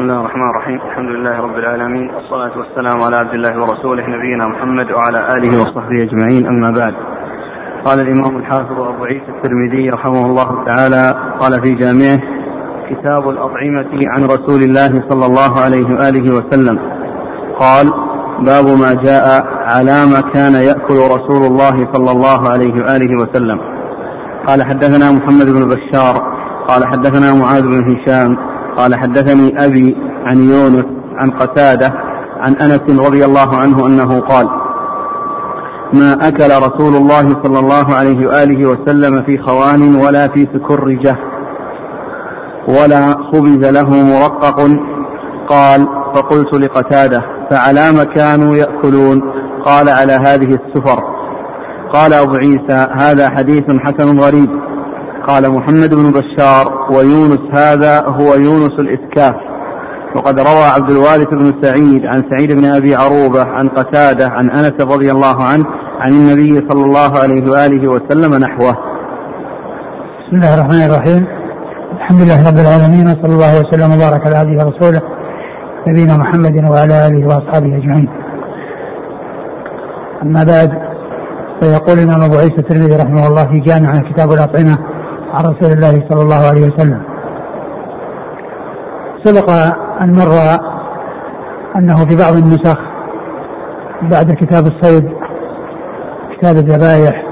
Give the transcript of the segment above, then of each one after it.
بسم الله الرحمن الرحيم. الحمد لله رب العالمين. والصلاة والسلام على عبد الله ورسوله نبينا محمد وعلى آله وصحبه أجمعين. أما بعد قال الإمام الحافظ أبو عيسى الترمذي رحمه الله تعالى قال في جامعه كتاب الأطعمة عن رسول الله صلى الله عليه وآله وسلم. قال باب ما جاء على ما كان يأكل رسول الله صلى الله عليه وآله وسلم. قال حدثنا محمد بن بشار. قال حدثنا معاذ بن هشام. قال حدثني أبي عن يونس عن قتادة عن أنس رضي الله عنه أنه قال ما أكل رسول الله صلى الله عليه وآله وسلم في خوان ولا في سكرجة ولا خبز له مرقق. قال فقلت لقتادة فعلى ما كانوا يأكلون؟ قال على هذه السفر. قال أبو عيسى هذا حديث حسن غريب. قال محمد بن بشار ويونس هذا هو يونس الإسكاف. وقد روى عبد الوارث بن سعيد عن سعيد بن أبي عروبة عن قتادة عن أنس رضي الله عنه عن النبي صلى الله عليه وآله وسلم نحوه. بسم الله الرحمن الرحيم. الحمد لله رب العالمين وصلى الله وسلم وبارك على عبده ورسوله نبينا محمد وعلى آله وأصحابه أجمعين. أما بعد فيقول الإمام أبو عيسى الترمذي رحمه الله في جامع كتاب الأطعمة عن رسول الله صلى الله عليه وسلم. سبق أن مر أنه في بعض النسخ بعد كتاب الصيد كتاب الذبائح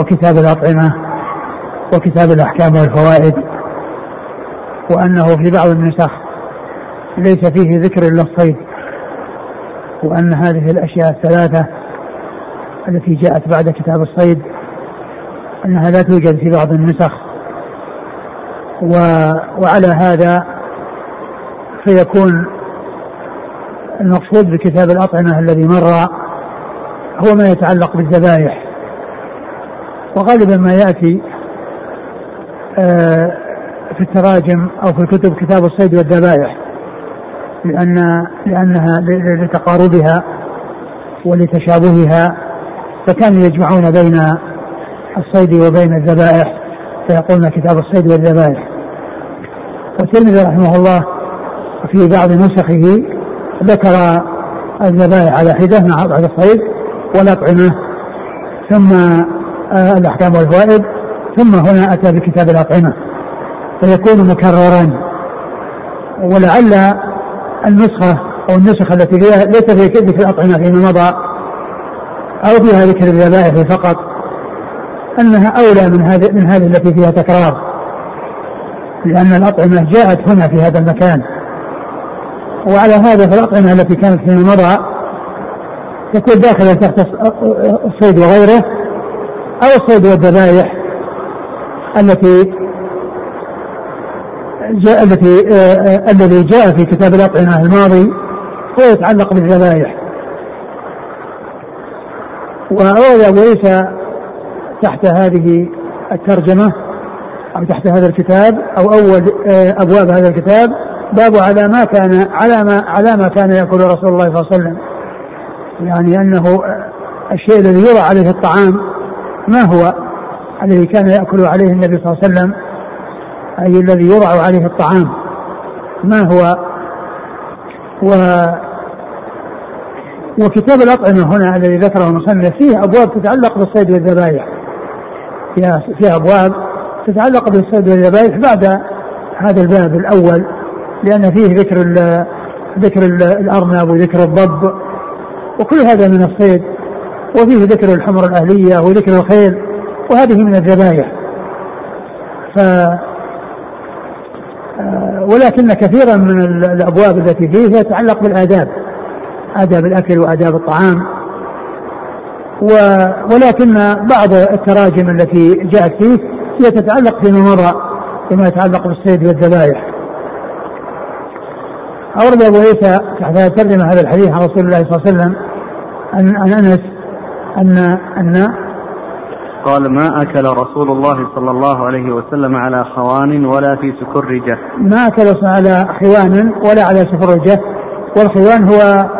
وكتاب الأطعمة وكتاب الأحكام والفوائد وأنه في بعض النسخ ليس فيه ذكر الا الصيد وأن هذه الأشياء الثلاثة التي جاءت بعد كتاب الصيد انها لا توجد في بعض النسخ. و وعلى هذا فيكون المقصود بكتاب الأطعمة الذي مر هو ما يتعلق بالذبائح وغالبا ما يأتي آه، في التراجم أو في الكتب كتاب الصيد والذبائح لأن لأنها لتقاربها ولتشابهها فكانوا يجمعون بين الصيد وبين الذبائح فيقولون كتاب الصيد والذبائح. والترمذي رحمه الله في بعض نسخه ذكر الذبائح على حدة مع بعد الصيد والأطعمة ثم آه، الأحكام والفوائد ثم هنا أتى بكتاب الأطعمة فيكون مكررا. ولعل النسخة أو النسخة التي فيها ليس فيها ذكر الأطعمة فيما مضى أو فيها ذكر الذبائح فقط. أنها أولى من هذه من هذه التي فيها تكرار. لأن الأطعمة جاءت هنا في هذا المكان. وعلى هذا فالأطعمة التي كانت فيما مضى تكون داخلة تحت الصيد وغيره أو الصيد والذبائح التي جاء التي آه، الذي جاء في كتاب الأطعمة الماضي هو يتعلق بالذبائح وأورد أبو عيسى تحت هذه الترجمة أو تحت هذا الكتاب أو أول آه، أبواب هذا الكتاب باب على ما كان على ما على ما كان يأكل رسول الله صلى الله عليه وسلم. يعني أنه الشيء الذي يوضع عليه الطعام ما هو؟ الذي كان يأكل عليه النبي صلى الله عليه وسلم أي الذي يوضع عليه الطعام ما هو؟ و وكتاب الأطعمة هنا الذي ذكره المصنف فيه أبواب تتعلق بالصيد والذبائح فيها فيها أبواب تتعلق بالصيد والذبائح بعد هذا الباب الأول لأن فيه ذكر ذكر الأرنب وذكر الضب وكل هذا من الصيد وفيه ذكر الحمر الأهلية وذكر الخيل وهذه من الذبائح ف ولكن كثيرا من الأبواب التي فيه يتعلق بالآداب آداب الأكل وآداب الطعام. ولكن بعض التراجم التي جاءت فيه هي تتعلق فيما مضى فيما يتعلق بالصيد والذبائح أورد أبو عيسى تحت ترجمة هذا الحديث عن رسول الله صلى الله عليه وسلم عن أنس أن أن قال ما أكل رسول الله صلى الله عليه وسلم على خوان ولا في سكرجة ما أكل على خوان ولا على سكرجة والخوان هو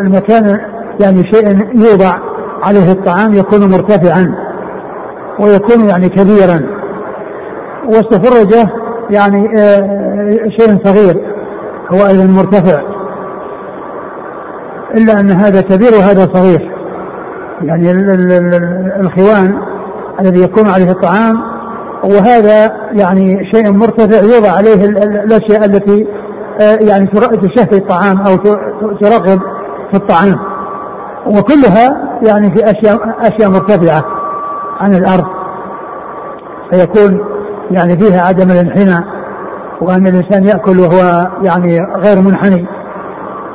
المكان يعني شيء يوضع عليه الطعام يكون مرتفعا ويكون يعني كبيرا. والسفرجة يعني آه، شيء صغير هو أيضا مرتفع. إلا أن هذا كبير وهذا صغير. يعني الخوان الذي يكون عليه الطعام وهذا يعني شيء مرتفع يوضع عليه الأشياء التي آه، يعني تشهي الطعام أو ترغب في الطعام. وكلها يعني في أشياء أشياء مرتفعة عن الأرض. فيكون يعني فيها عدم الانحناء وأن الإنسان يأكل وهو يعني غير منحني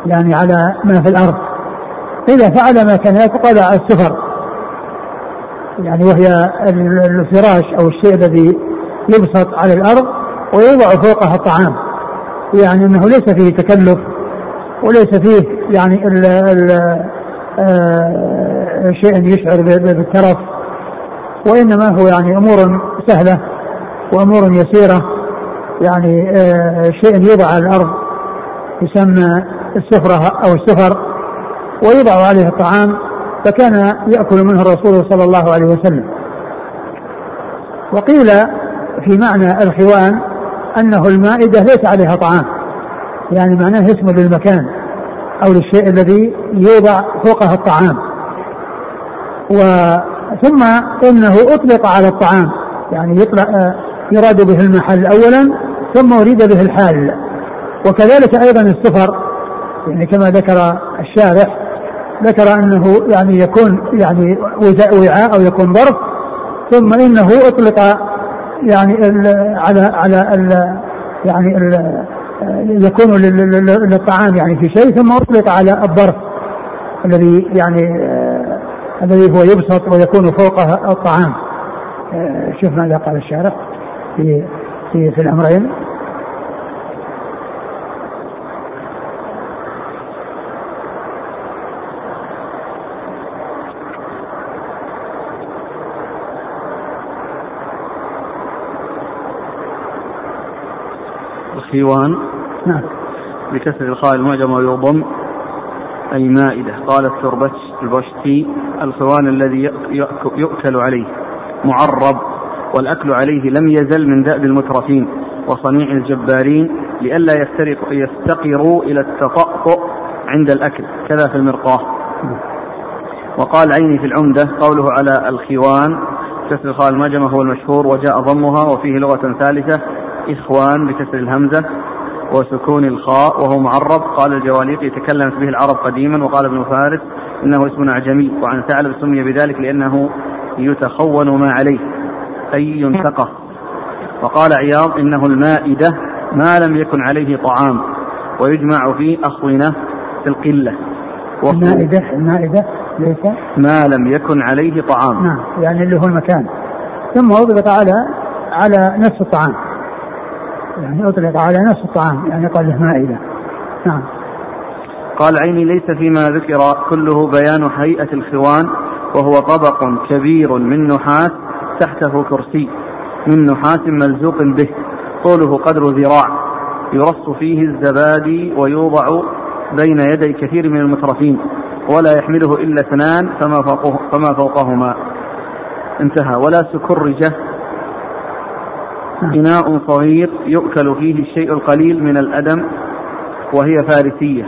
يعني على ما في الأرض. إذا فعل ما كان يأكل على السفر. يعني وهي الفراش أو الشيء الذي يبسط على الأرض ويوضع فوقها الطعام. يعني أنه ليس فيه تكلف وليس فيه يعني ال ال شيء يشعر بالترف. وإنما هو يعني أمور سهلة وأمور يسيرة. يعني آه شيء يوضع على الأرض يسمى السفرة أو السفر ويوضع عليه الطعام فكان يأكل منه الرسول صلى الله عليه وسلم. وقيل في معنى الخوان أنه المائدة ليس عليها طعام. يعني معناه اسم للمكان. أو للشيء الذي يوضع فوقها الطعام. وثم إنه أطلق على الطعام يعني يطلق يراد به المحل أولا ثم أريد به الحال وكذلك أيضا السفر يعني كما ذكر الشارح ذكر أنه يعني يكون يعني وعاء أو يكون ظرف ثم إنه أطلق يعني على على يعني ال يكون للطعام يعني في شيء ثم اطلق على الظرف الذي يعني آه الذي هو يبسط ويكون فوقه الطعام. آه شوف ماذا قال الشارع في في في الأمرين. الخيوان نعم. بكسر الخاء المعجم ويضم أي مائدة قال التربتش البشتي الخوان الذي يؤكل عليه. معرب. والأكل عليه لم يزل من دأب المترفين وصنيع الجبارين لئلا يفترق يفتقروا إلى التطأطؤ عند الأكل. كذا في المرقاة. وقال عيني في العمدة. قوله على الخوان. كسر الخاء المعجمة هو المشهور. وجاء ضمها. وفيه لغة ثالثة. إخوان بكسر الهمزة وسكون الخاء وهو معرب. قال الجواليقي تكلمت به العرب قديما وقال ابن فارس إنه اسم أعجمي وعن ثعلب سمي بذلك لأنه يتخون ما عليه. أي ينتقى وقال عياض إنه المائدة ما لم يكن عليه طعام ويجمع فيه أخونة في القلة. المائدة المائدة ليس؟ ما لم يكن عليه طعام. نعم يعني اللي هو المكان. ثم أضبط على على نفس الطعام. يعني أطلق على نفس الطعام يعني قال له مائدة نعم. قال عيني ليس فيما ذكر كله بيان هيئة الخوان وهو طبق كبير من نحاس تحته كرسي من نحاس ملزوق به طوله قدر ذراع يرص فيه الزبادي ويوضع بين يدي كثير من المترفين ولا يحمله إلا اثنان فما, فوقه فما فوقهما. انتهى. ولا سكرجة إناء صغير يؤكل فيه الشيء القليل من الأدم وهي فارسية.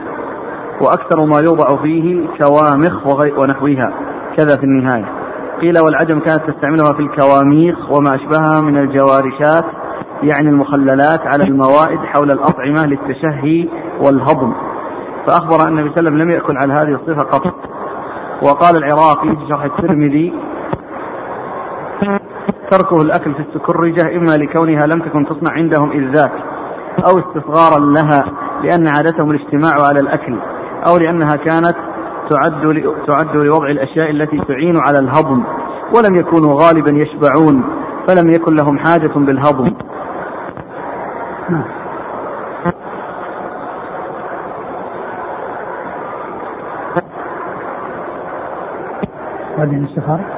وأكثر ما يوضع فيه كوامخ ونحوها. كذا في النهاية. قيل والعجم كانت تستعملها في الكواميخ وما أشبهها من الجوارشات يعني المخللات على الموائد حول الأطعمة للتشهي والهضم. فأخبر أن النبي صلى الله عليه وسلم لم يأكل على هذه الصفة قط. وقال العراقي في شرح الترمذي تركه الأكل في السكرجة إما لكونها لم تكن تصنع عندهم إذ ذاك أو استصغارا لها لأن عادتهم الاجتماع على الأكل أو لأنها كانت تعد تعد لوضع الأشياء التي تعين على الهضم ولم يكونوا غالبا يشبعون فلم يكن لهم حاجة بالهضم. هذه الاستخارة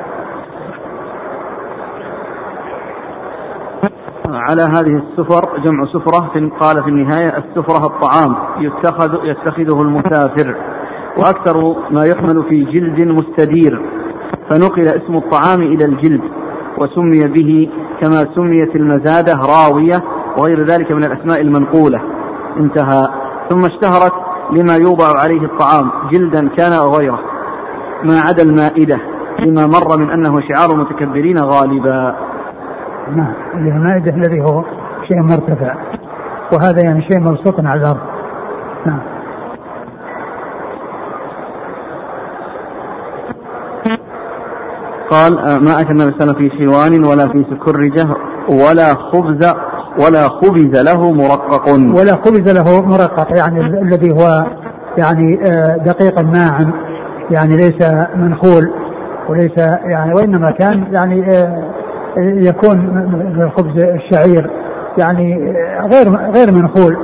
على هذه السفر جمع سفرة قال في النهاية السفرة الطعام يتخذ يتخذه المسافر. وأكثر ما يحمل في جلد مستدير. فنقل اسم الطعام إلى الجلد وسمي به كما سميت المزادة راوية وغير ذلك من الأسماء المنقولة. انتهى. ثم اشتهرت لما يوضع عليه الطعام جلدا كان أو غيره. ما عدا المائدة لما مر من أنه شعار المتكبرين غالبا. نعم المائدة الذي هو شيء مرتفع. وهذا يعني شيء مبسوط على الأرض. نعم. قال آه، ما أكل النبي في شوان ولا في سكرجة ولا خبز ولا خبز له مرقق. ولا خبز له مرقق يعني الذي هو يعني آه، دقيق الناعم يعني ليس منخول وليس يعني وإنما كان يعني يكون خبز الشعير يعني غير غير منخول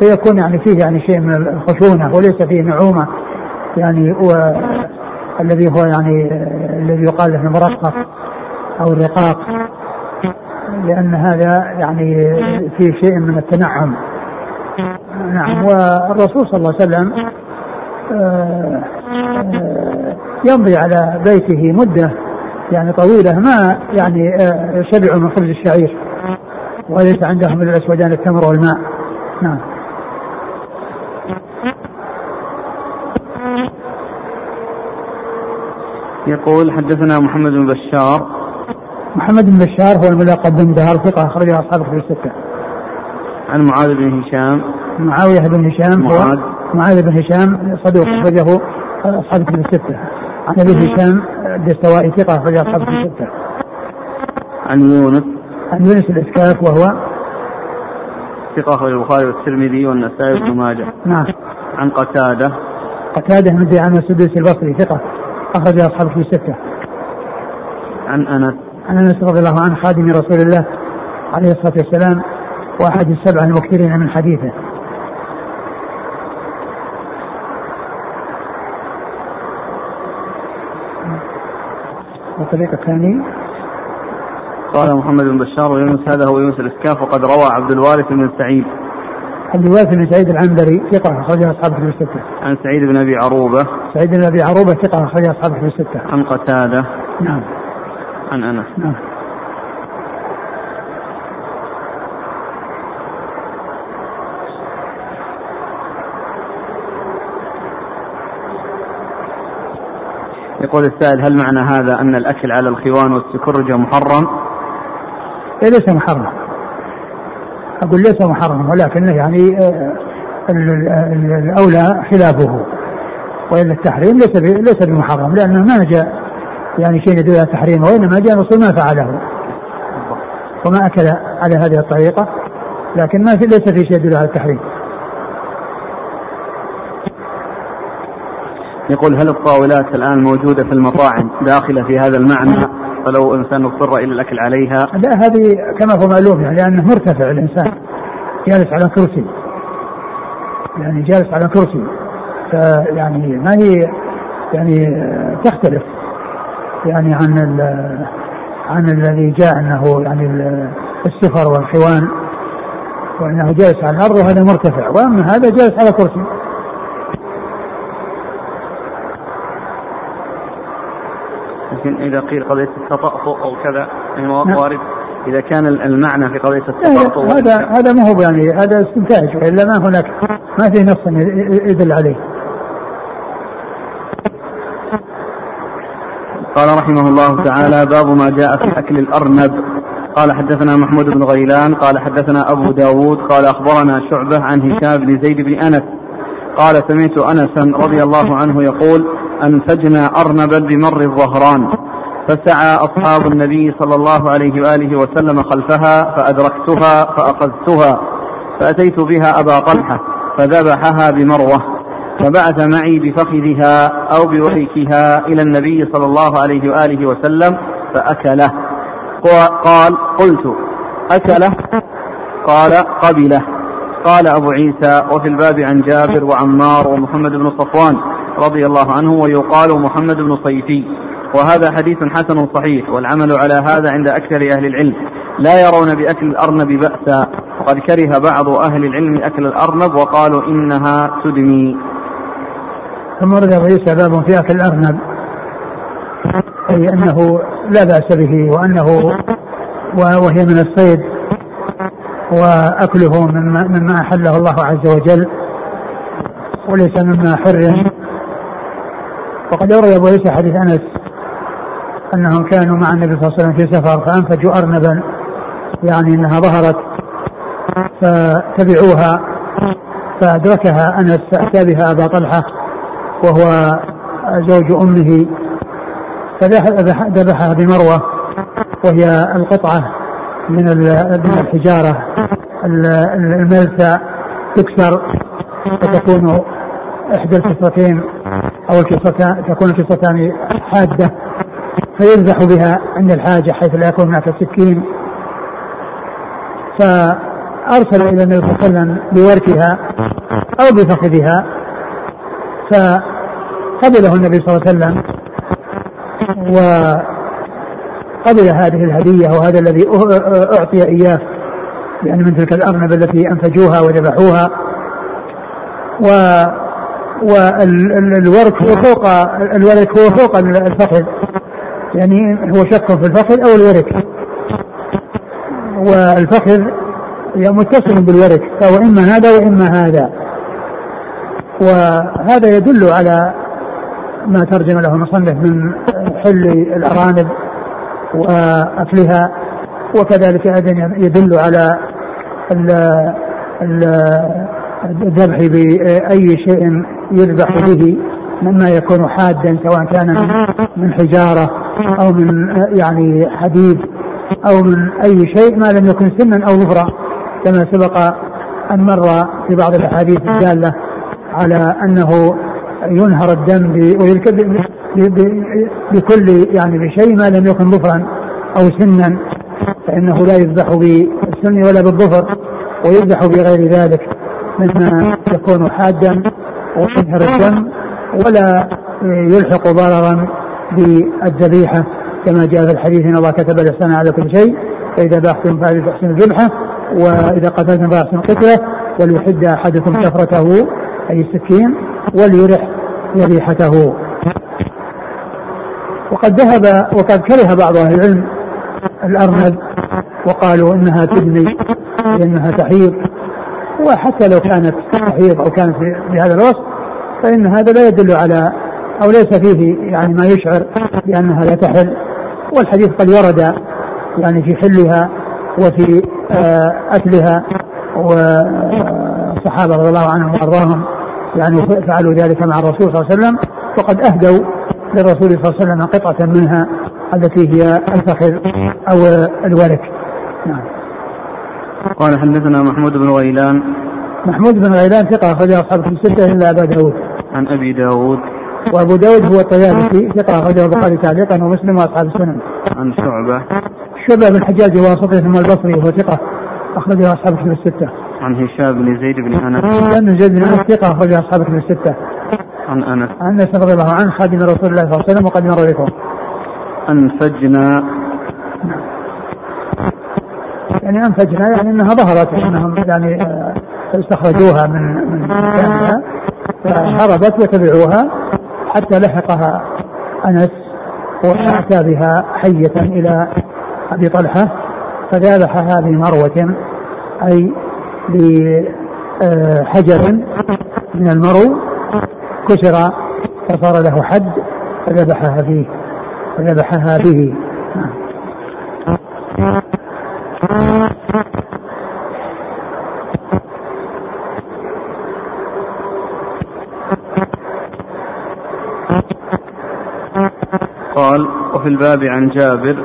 فيكون يعني فيه يعني شيء من الخشونة وليس فيه نعومة يعني الذي هو يعني الذي يقال له المرقق أو الرقاق لأن هذا يعني فيه شيء من التنعم. نعم والرسول صلى الله عليه وسلم آه، آه، يمضي على بيته مدة يعني طويلة ما يعني آه، شبعوا من خبز الشعير. وليس عندهم إلا الأسودان التمر والماء. نعم. يقول حدثنا محمد بن بشار. محمد بن بشار هو الملقب بن دهر ثقة أخرجه أصحاب في الستة. عن معاذ بن هشام. معاوية بن هشام معاذ. معاذ بن هشام صدوق أخرجه أصحاب في الستة. عن أبي هشام الدستوائي ثقة أخرجه أصحاب في الستة. عن يونس عن يونس الإسكاف وهو ثقة أخرج البخاري والترمذي والنسائي وابن ماجه. نعم. عن قتادة قتادة من عن السدوسي البصري ثقة أخرج أصحاب في الستة. عن أنس عن أنس رضي الله عنه خادم رسول الله عليه الصلاة والسلام وأحد السبع المكثرين من حديثه. والطريق الثاني قال محمد بن بشار ويونس هذا هو يونس الإسكاف وقد روى عبد الوارث بن سعيد عبد الوارث بن سعيد العنبري ثقة أخرجها أصحاب في الستة. عن سعيد بن أبي عروبة. سعيد بن أبي عروبة ثقة أخرجها أصحاب في الستة. عن قتادة. نعم. عن أنس. نعم. يقول السائل هل معنى هذا أن الأكل على الخوان والسكرجة محرم؟ إيه ليس محرم. أقول ليس محرم ولكن يعني آه، الأولى خلافه. وإلا التحريم ليس ليس بمحرم لأنه ما جاء يعني شيء يدل على تحريمه وإنما جاء نص ما فعله. وما أكل على هذه الطريقة لكن ما في ليس في شيء يدل على التحريم. يقول هل الطاولات الآن موجودة في المطاعم داخلة في هذا المعنى؟ فلو إنسان اضطر إلى الأكل عليها. لا هذه كما هو معلوم يعني لأنه مرتفع الإنسان جالس على كرسي. يعني جالس على كرسي. فيعني ما هي يعني تختلف يعني عن عن الذي جاء انه يعني السفر والخوان وأنه جالس على الأرض وهذا مرتفع. وأما هذا جالس على كرسي. إذا قيل قضية التطأطؤ أو كذا يعني وارد. إذا كان المعنى في قضية التطأطؤ هذا هذا ما هو يعني هذا استنتاج وإلا ما هناك ما في نص يدل عليه. قال رحمه الله تعالى باب ما جاء في أكل الأرنب. قال حدثنا محمود بن غيلان. قال حدثنا أبو داود. قال أخبرنا شعبة عن هشام بن زيد بن أنس. قال سمعت أنسا رضي الله عنه يقول أنفجنا أرنبا بمر الظهران. فسعى أصحاب النبي صلى الله عليه وآله وسلم خلفها فأدركتها فأخذتها فأتيت بها أبا طلحة فذبحها بمروة فبعث معي بفخذها أو بوريكها إلى النبي صلى الله عليه وآله وسلم فأكله. قال قلت أكله؟ قال قبله. قال أبو عيسى وفي الباب عن جابر وعمار ومحمد بن صفوان رضي الله عنه ويقال محمد بن صيفي. وهذا حديث حسن صحيح والعمل على هذا عند أكثر أهل العلم. لا يرون بأكل الأرنب بأسا. وقد كره بعض أهل العلم أكل الأرنب وقالوا إنها تدمي ثم ورد عيسى باب في أكل الأرنب. أي أنه لا بأس به وأنه وهي من الصيد. وأكله مما, مما أحله الله عز وجل. وليس مما حرم. وقد أورد أبو عيسى حديث أنس أنهم كانوا مع النبي صلى الله عليه وسلم في سفر فأنفجوا أرنبا يعني أنها ظهرت فتبعوها فأدركها أنس فأتى بها أبا طلحة وهو زوج أمه فذبحها بمروة وهي القطعة من الحجارة الملسى تكسر فتكون إحدى الكسرتين أو الكسرتان تكون الكسرتان حادة. فيمزح بها عند الحاجة حيث لا يكون هناك سكين. فأرسل إلى النبي صلى الله عليه وسلم بوركها أو بفخذها. فقبله النبي صلى الله عليه وسلم وقبل هذه الهدية وهذا الذي أعطي إياه لأن من تلك الأرنب التي أنفجوها وذبحوها. و والورك هو فوق الورك هو فوق الفخذ. يعني هو شك في الفخذ أو الورك. والفخذ متصل بالورك فهو إما هذا وإما هذا. وهذا يدل على ما ترجم له المصنف من حل الأرانب وأكلها وكذلك أيضا يدل على الذبح بأي شيء يذبح به مما يكون حادا سواء كان من, حجارة أو من يعني حديد أو من أي شيء ما لم يكن سنا أو ظفرا كما سبق أن مر في بعض الأحاديث الدالة على أنه ينهر الدم بكل يعني بشيء ما لم يكن ظفرا أو سنا فإنه لا يذبح بالسن ولا بالظفر ويذبح بغير ذلك مما يكون حادا وينهر الدم ولا يلحق ضررا بالذبيحه كما جاء في الحديث إن الله كتب الإحسان على كل شيء فإذا باختم فاحسن الذبحة وإذا قتلتم فاحسن القتله وليحد أحدكم شفرته أي السكين وليرح ذبيحته. وقد ذهب وقد كره بعض أهل العلم الأرنب وقالوا إنها تدمي لأنها تحيض وحتى لو كانت تحيض أو كانت بهذا الوصف فإن هذا لا يدل على أو ليس فيه يعني ما يشعر بانها لا تحل والحديث قد ورد يعني في حلها وفي آه، أكلها والصحابة رضي الله عنهم وأرضاهم يعني فعلوا ذلك مع الرسول صلى الله عليه وسلم. وقد أهدوا للرسول صلى الله عليه وسلم قطعة منها التي هي الفخذ أو الورك. نعم. قال حدثنا محمود بن غيلان. محمود بن غيلان ثقة أخرجه أصحاب في الستة إلا أبا داود. عن أبي داود. وأبو داود هو الطيالسي ثقة أخرجه البخاري تعليقا ومسلم وأصحاب السنن. عن شعبة. شعبة بن الحجاج واسطي ثم البصري وهو ثقة أخرجه أصحاب في الستة. عن هشام بن زيد بن أنس. هشام بن زيد بن أنس ثقة أخرجه أصحاب في الستة. عن أنس. عن أنس رضي الله عنه خادم رسول الله صلى الله عليه وسلم وقد مر بكم. أنفجنا يعني أنفجنا يعني أنها ظهرت أنهم يعني آه، استخرجوها من من مكانها فهربت وتبعوها. حتى لحقها أنس وأتى بها حية إلى أبي طلحة فذابحها بمروة أي بحجر من المرو كسر فصار له حد فذبحها فيه فذبحها به. وفي الباب عن جابر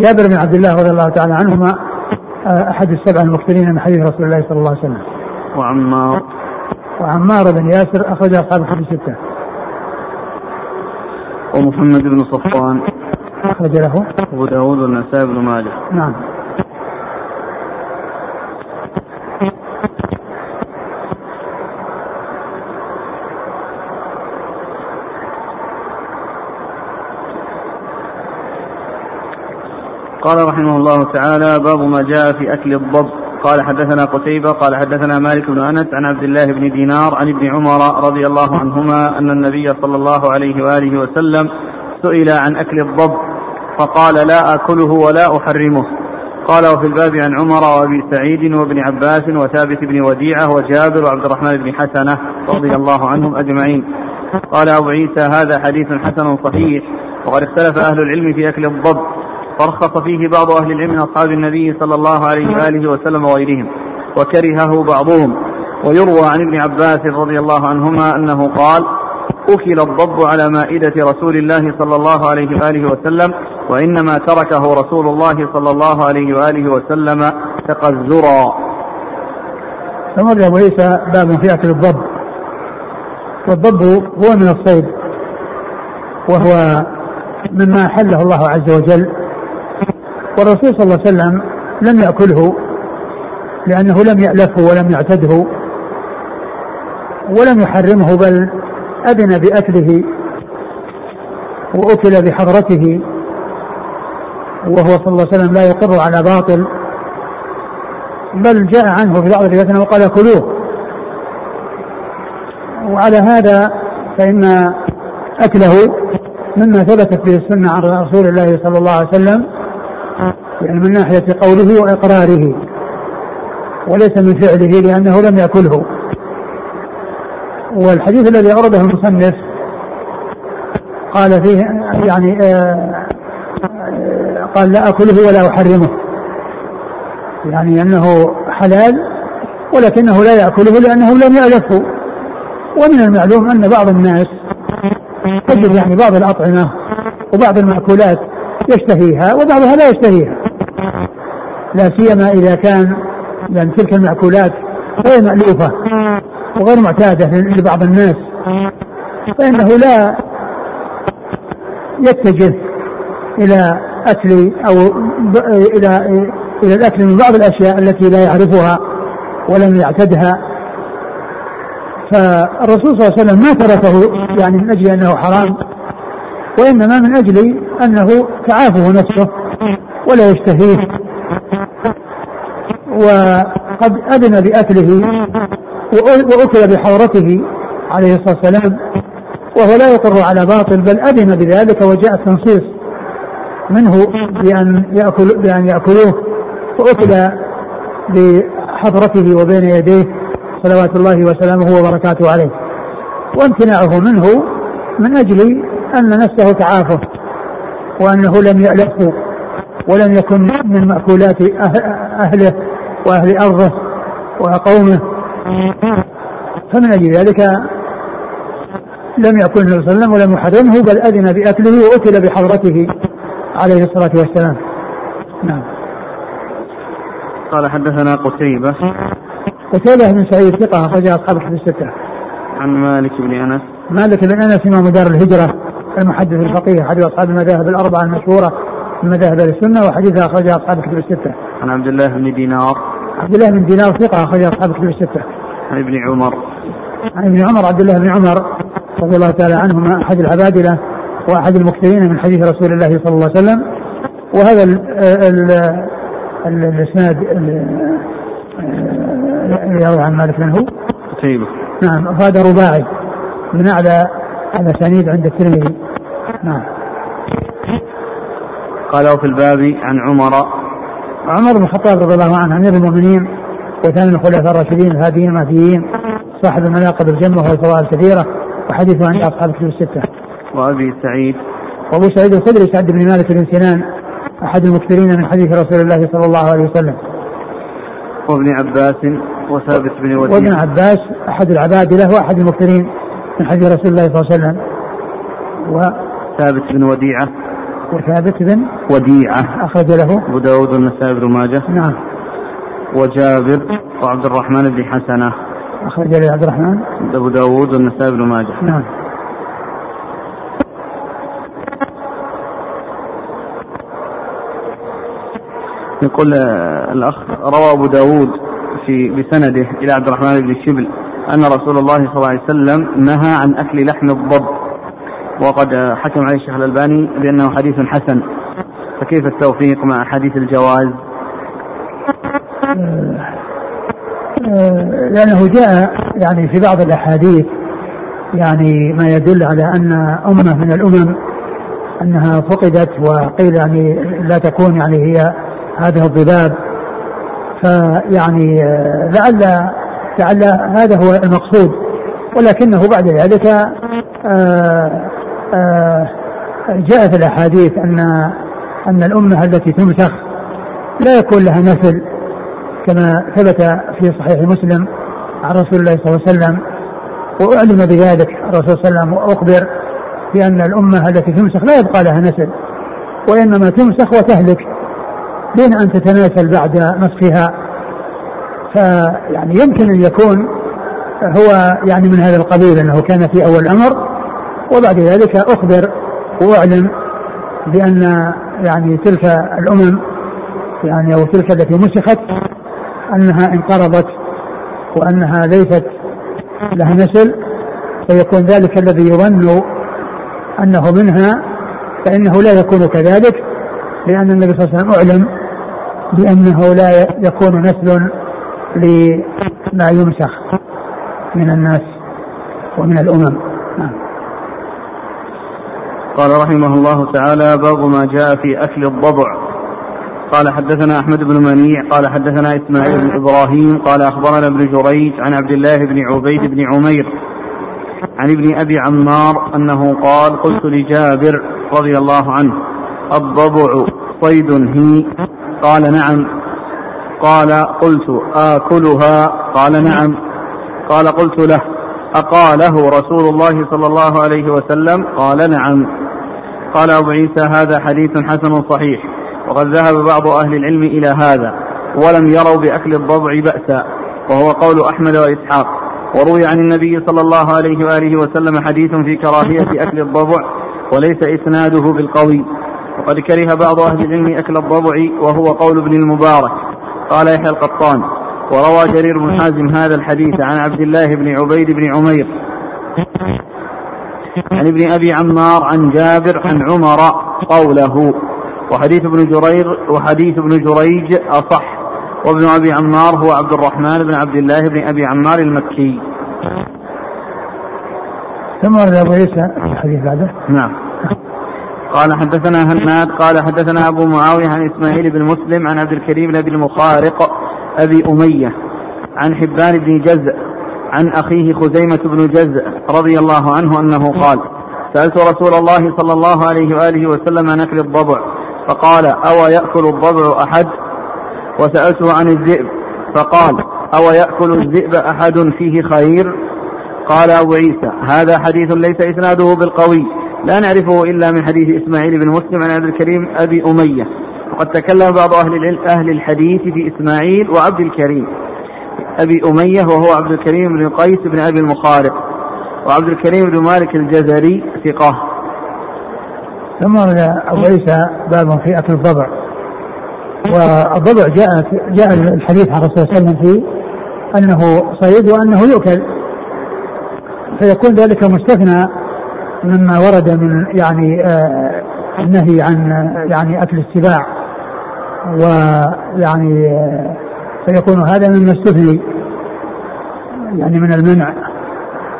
جابر بن عبد الله رضي الله تعالى عنهما آه، أحد السبع المكثرين من حديث رسول الله صلى الله عليه وسلم. وعمار وعمار بن ياسر أخرج أصحاب الكتب السته. ومحمد بن صفوان أخرج له ابو داود والنسائي بن ماجه. نعم. قال رحمه الله تعالى باب ما جاء في أكل الضب قال حدثنا قتيبة قال حدثنا مالك بن أنس عن عبد الله بن دينار عن ابن عمر رضي الله عنهما أن النبي صلى الله عليه وآله وسلم سئل عن أكل الضب فقال لا أكله ولا أحرمه قال وفي الباب عن عمر وأبي سعيد وابن عباس وثابت بن وديعة وجابر وعبد الرحمن بن حسنة رضي الله عنهم أجمعين قال أبو عيسى هذا حديث حسن صحيح وقد اختلف أهل العلم في أكل الضب فرخص فيه بعض أهل العلم من أصحاب النبي صلى الله عليه وآله وسلم وغيرهم وكرهه بعضهم. ويروى عن ابن عباس رضي الله عنهما أنه قال أكل الضب على مائدة رسول الله صلى الله عليه وآله وسلم وإنما تركه رسول الله صلى الله عليه وآله وسلم تقزرا ثم أبو عيسى باب في أكل الضب. والضب هو من الصيد وهو مما حله الله عز وجل. والرسول صلى الله عليه وسلم لم يأكله لأنه لم يألفه ولم يعتده ولم يحرمه بل أذن بأكله وأكل بحضرته وهو صلى الله عليه وسلم لا يقر على باطل بل جاء عنه في بعض الروايات انه قال كلوه. وعلى هذا فإن أكله مما ثبتت به السنة عن رسول الله صلى الله عليه وسلم يعني من ناحية قوله وإقراره وليس من فعله لأنه لم يأكله. والحديث الذي أورده المصنف قال فيه يعني آه قال لا أكله ولا أحرمه. يعني أنه حلال ولكنه لا يأكله لأنه لم يألفه. ومن المعلوم أن بعض الناس تجد يعني بعض الأطعمة وبعض المأكولات يشتهيها وبعضها لا يشتهيها. لا سيما إذا كان يعني تلك المأكولات غير مألوفة وغير معتادة لبعض الناس. فإنه لا يتجه إلى أكل أو إلى إلى الأكل من بعض الأشياء التي لا يعرفها ولم يعتدها. فالرسول صلى الله عليه وسلم ما تركه يعني من أجل أنه حرام وإنما من أجل أنه تعافه نفسه ولا يشتهيه. وقد أذن بأكله وأكل بحورته عليه الصلاة والسلام وهو لا يقر على باطل بل أذن بذلك وجاء التنصيص منه بأن يأكل بأن يأكلوه وأكل بحضرته وبين يديه صلوات الله وسلامه وبركاته عليه. وامتناعه منه من أجل أن نفسه تعافه وأنه لم يألفه ولم يكن من مأكولات أهله. وأهل أرضه وقومه. فمن أجل ذلك لم يأكل النبي صلى الله عليه وسلم ولم يحرمه بل أذن بأكله وأكل بحضرته عليه الصلاة والسلام. نعم. قال حدثنا قتيبة. قتيبة بن سعيد ثقة أخرج أصحاب الحديث الستة. عن مالك بن أنس. مالك بن أنس إمام دار الهجرة المحدث الفقيه أحد أصحاب المذاهب الأربعة المشهورة من مذاهب السنة وحديث أخرج أصحاب الكتب الستة. عن عبد الله بن دينار. عبد الله بن دينار ثقة أخرج أصحاب الكتب الستة. عن ابن عمر. عن ابن عمر عبد الله بن عمر رضي الله تعالى عنهما أحد العبادلة وأحد المكثرين من حديث رسول الله صلى الله عليه وسلم وهذا الإسناد يروي عن مالك من هو؟ قتيبة. نعم هذا رباعي من أعلى الأسانيد عند الترمذي. نعم. قال في الباب عن عمر عمر بن الخطاب رضي الله عنه أمير المؤمنين وثاني الخلفاء الراشدين الهاديين المهديين صاحب المناقب الجمة والفضائل الكثيرة وحديثه عن أصحاب الكتب الستة. وأبي سعيد وأبو سعيد الخدري سعد بن مالك بن سنان أحد المكثرين من حديث رسول الله صلى الله عليه وسلم. وابن عباس وثابت بن وديع وابن عباس أحد العبادلة وأحد المكثرين من حديث رسول الله صلى الله عليه وسلم. و ثابت بن وديعة وثابت بن وديعة. أخرج له. أبو داود والنسائي بن ماجه. نعم. وجابر وعبد الرحمن بن حسنة. أخرج له عبد الرحمن. أبو داود والنسائي بن ماجه. نعم. يقول الأخ روى أبو داود في بسنده إلى عبد الرحمن بن شبل أن رسول الله صلى الله عليه وسلم نهى عن أكل لحم الضب. وقد حكم عليه الشيخ الألباني بأنه حديث حسن. فكيف التوفيق مع حديث الجواز؟ لأنه جاء يعني في بعض الأحاديث يعني ما يدل على أن أمة من الأمم أنها فقدت وقيل يعني لا تكون يعني هي هذه الضباب. فيعني لعل لعل هذا هو المقصود. ولكنه بعد ذلك آآ جاء في الأحاديث أن أن الأمة التي تمسخ لا يكون لها نسل كما ثبت في صحيح مسلم عن رسول الله صلى الله عليه وسلم وأعلم بذلك الرسول صلى الله عليه وسلم وأخبر بأن الأمة التي تمسخ لا يبقى لها نسل وإنما تمسخ وتهلك دون أن تتناسل بعد مسخها فيعني يمكن أن يكون هو يعني من هذا القبيل أنه كان في أول الأمر وبعد ذلك أخبر وأعلم بأن يعني تلك الأمم يعني أو تلك التي مسخت أنها انقرضت وأنها ليست لها نسل فيكون ذلك الذي يظن أنه منها فإنه لا يكون كذلك لأن النبي صلى الله عليه وسلم أعلم بأنه لا يكون نسل لما يمسخ من الناس ومن الأمم نعم. قال رحمه الله تعالى باب ما جاء في أكل الضبع. قال حدثنا أحمد بن منيع. قال حدثنا إسماعيل بن إبراهيم. قال أخبرنا ابن جريج عن عبد الله بن عبيد بن عمير عن ابن أبي عمار أنه قال قلت لجابر رضي الله عنه الضبع صيد هي. قال نعم. قال قلت آكلها. قال نعم. قال قلت له أقاله رسول الله صلى الله عليه وسلم. قال نعم. قال أبو عيسى هذا حديث حسن صحيح وقد ذهب بعض أهل العلم إلى هذا ولم يروا بأكل الضبع بأسا وهو قول أحمد وإسحاق. وروي عن النبي صلى الله عليه وآله وسلم حديث في كراهية أكل الضبع وليس إسناده بالقوي. وقد كره بعض أهل العلم أكل الضبع وهو قول ابن المبارك. قال يحيى القطان. وروى جرير بن حازم هذا الحديث عن عبد الله بن عبيد بن عمير. عن ابن أبي عمار عن جابر عن عمر قوله وحديث ابن جرير وحديث ابن جريج أصح وابن أبي عمار هو عبد الرحمن بن عبد الله بن أبي عمار المكي. ثم ورد أبو عيسى الحديث بعده. نعم. قال حدثنا هناد قال حدثنا أبو معاوية عن إسماعيل بن مسلم عن عبد الكريم بن أبي المخارق أبي أمية عن حبان بن جزء عن أخيه خزيمة بن جزء رضي الله عنه أنه قال سألت رسول الله صلى الله عليه وآله وسلم عن أكل الضبع فقال أو يأكل الضبع أحد؟ وسألته عن الذئب فقال أو يأكل الذئب أحد فيه خير؟ قال أبو عيسى هذا حديث ليس إسناده بالقوي لا نعرفه إلا من حديث إسماعيل بن مسلم عن عبد الكريم أبي أمية. وقد تكلم بعض أهل أهل الحديث في إسماعيل وعبد الكريم. أبي أمية وهو عبد الكريم بن قيس بن أبي المخارق وعبد الكريم بن مالك الجزري ثقة. ثم أبو عيسى باب في أكل الضبع. والضبع جاء جاء الحديث عن الرسول صلى الله عليه وسلم فيه أنه صيد وأنه يؤكل. فيكون ذلك مستثنى مما ورد من يعني آه النهي عن يعني أكل السباع. ويعني آه فيكون هذا مما استثني يعني من المنع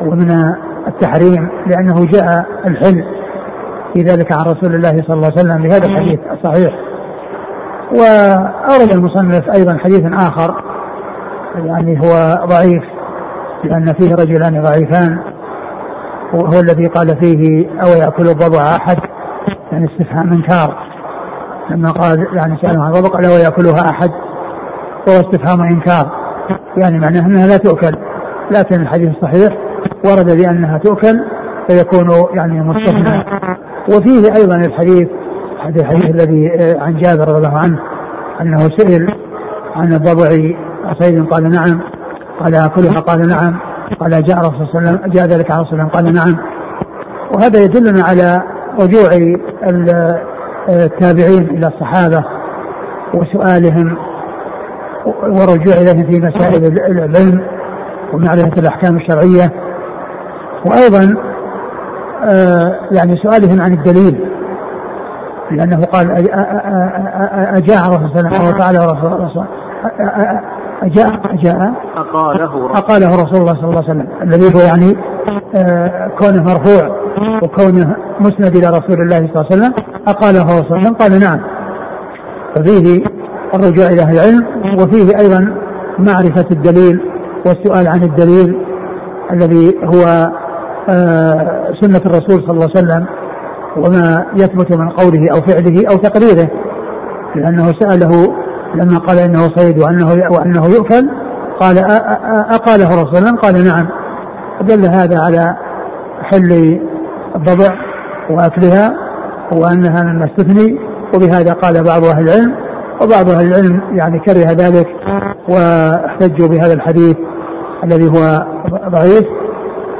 ومن التحريم لأنه جاء الحل في ذلك عن رسول الله صلى الله عليه وسلم بهذا الحديث الصحيح. وأورد المصنف أيضا حديث آخر يعني هو ضعيف لأن فيه رجلان ضعيفان وهو الذي قال فيه أو يأكل الضبع أحد يعني استفهام إنكار لما قال يعني سأل عن الضبع قال أو يأكلها أحد. وهو استفهام إنكار يعني معناه أنها لا تؤكل. لكن الحديث الصحيح. ورد بأنها تؤكل فيكون يعني مستثنى وفيه أيضا الحديث هذا الحديث الذي عن جابر رضي الله عنه أنه سئل عن الضبع. صيد قال نعم. قال أكلها؟ قال نعم. قال جاء الرسول صلى الله عليه وسلم جاء ذلك على الله قال نعم. وهذا يدلنا على رجوع التابعين إلى الصحابة وسؤالهم ورجوع اليهم في مسائل العلم ومعرفة الأحكام الشرعية. وأيضا يعني سؤالهم عن الدليل. لأنه قال أجاء الرسول صلى الله عليه وسلم أجاء أجاء أقاله أقاله رسول الله صلى الله عليه وسلم الذي هو يعني آه كونه مرفوع وكونه مسند إلى رسول الله صلى الله عليه وسلم أقاله رسول الله صلى الله عليه وسلم قال نعم. ففيه الرجوع إلى أهل العلم وفيه أيضا معرفة الدليل والسؤال عن الدليل الذي هو آه، سنة الرسول صلى الله عليه وسلم وما يثبت من قوله أو فعله أو تقريره لأنه سأله لما قال إنه صيد وأنه وأنه يؤكل قال أقاله الرسول قال نعم. دل هذا على حل الضبع وأكلها وأنها مما استثني وبهذا قال بعض أهل العلم وبعض أهل العلم يعني كره ذلك واحتجوا بهذا الحديث الذي هو ضعيف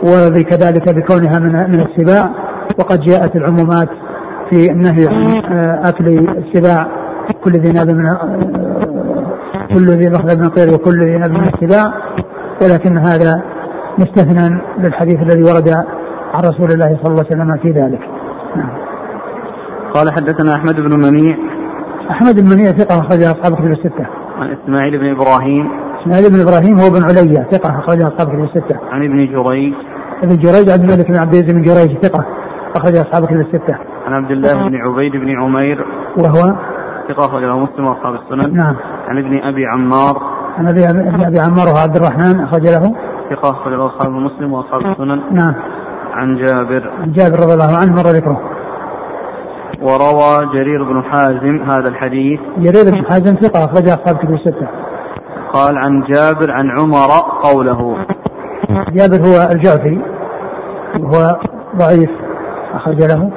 وكذلك بكونها من من السباع وقد جاءت العمومات في النهي عن أكل السباع كل ذي ناب من كل ذي مخلب من طير وكل ذي ناب من السباع ولكن هذا مستثنى للحديث الذي ورد عن رسول الله صلى الله عليه وسلم في ذلك. نعم. قال حدثنا أحمد بن منيع أحمد بن منيع ثقة اخرجها أصحاب كتب الستة. عن إسماعيل بن إبراهيم. إسماعيل بن إبراهيم هو بن عليا ثقة اخرجها أصحاب كتب الستة. عن ابن جريج. ابن جريج عبد الملك بن عبد العزيز بن جريج ثقة أخرج أصحاب كتب الستة. عن عبد الله بن عبيد بن عمير. وهو؟ ثقة أخرجه مسلم وأصحاب السنن. نعم. عن ابن أبي عمار. عن أبي ابن أبي عمار وهو عبد الرحمن أخرج له. ثقة أخرجه أصحاب مسلم وأصحاب السنن. نعم. عن جابر. عن جابر رضي الله عنه مر ذكره. وروى جرير بن حازم هذا الحديث. جرير بن حازم ثقة اخرج أصحاب كتب الستة. قال عن جابر عن عمر قوله. جابر هو الجعفي وهو ضعيف أخرج له.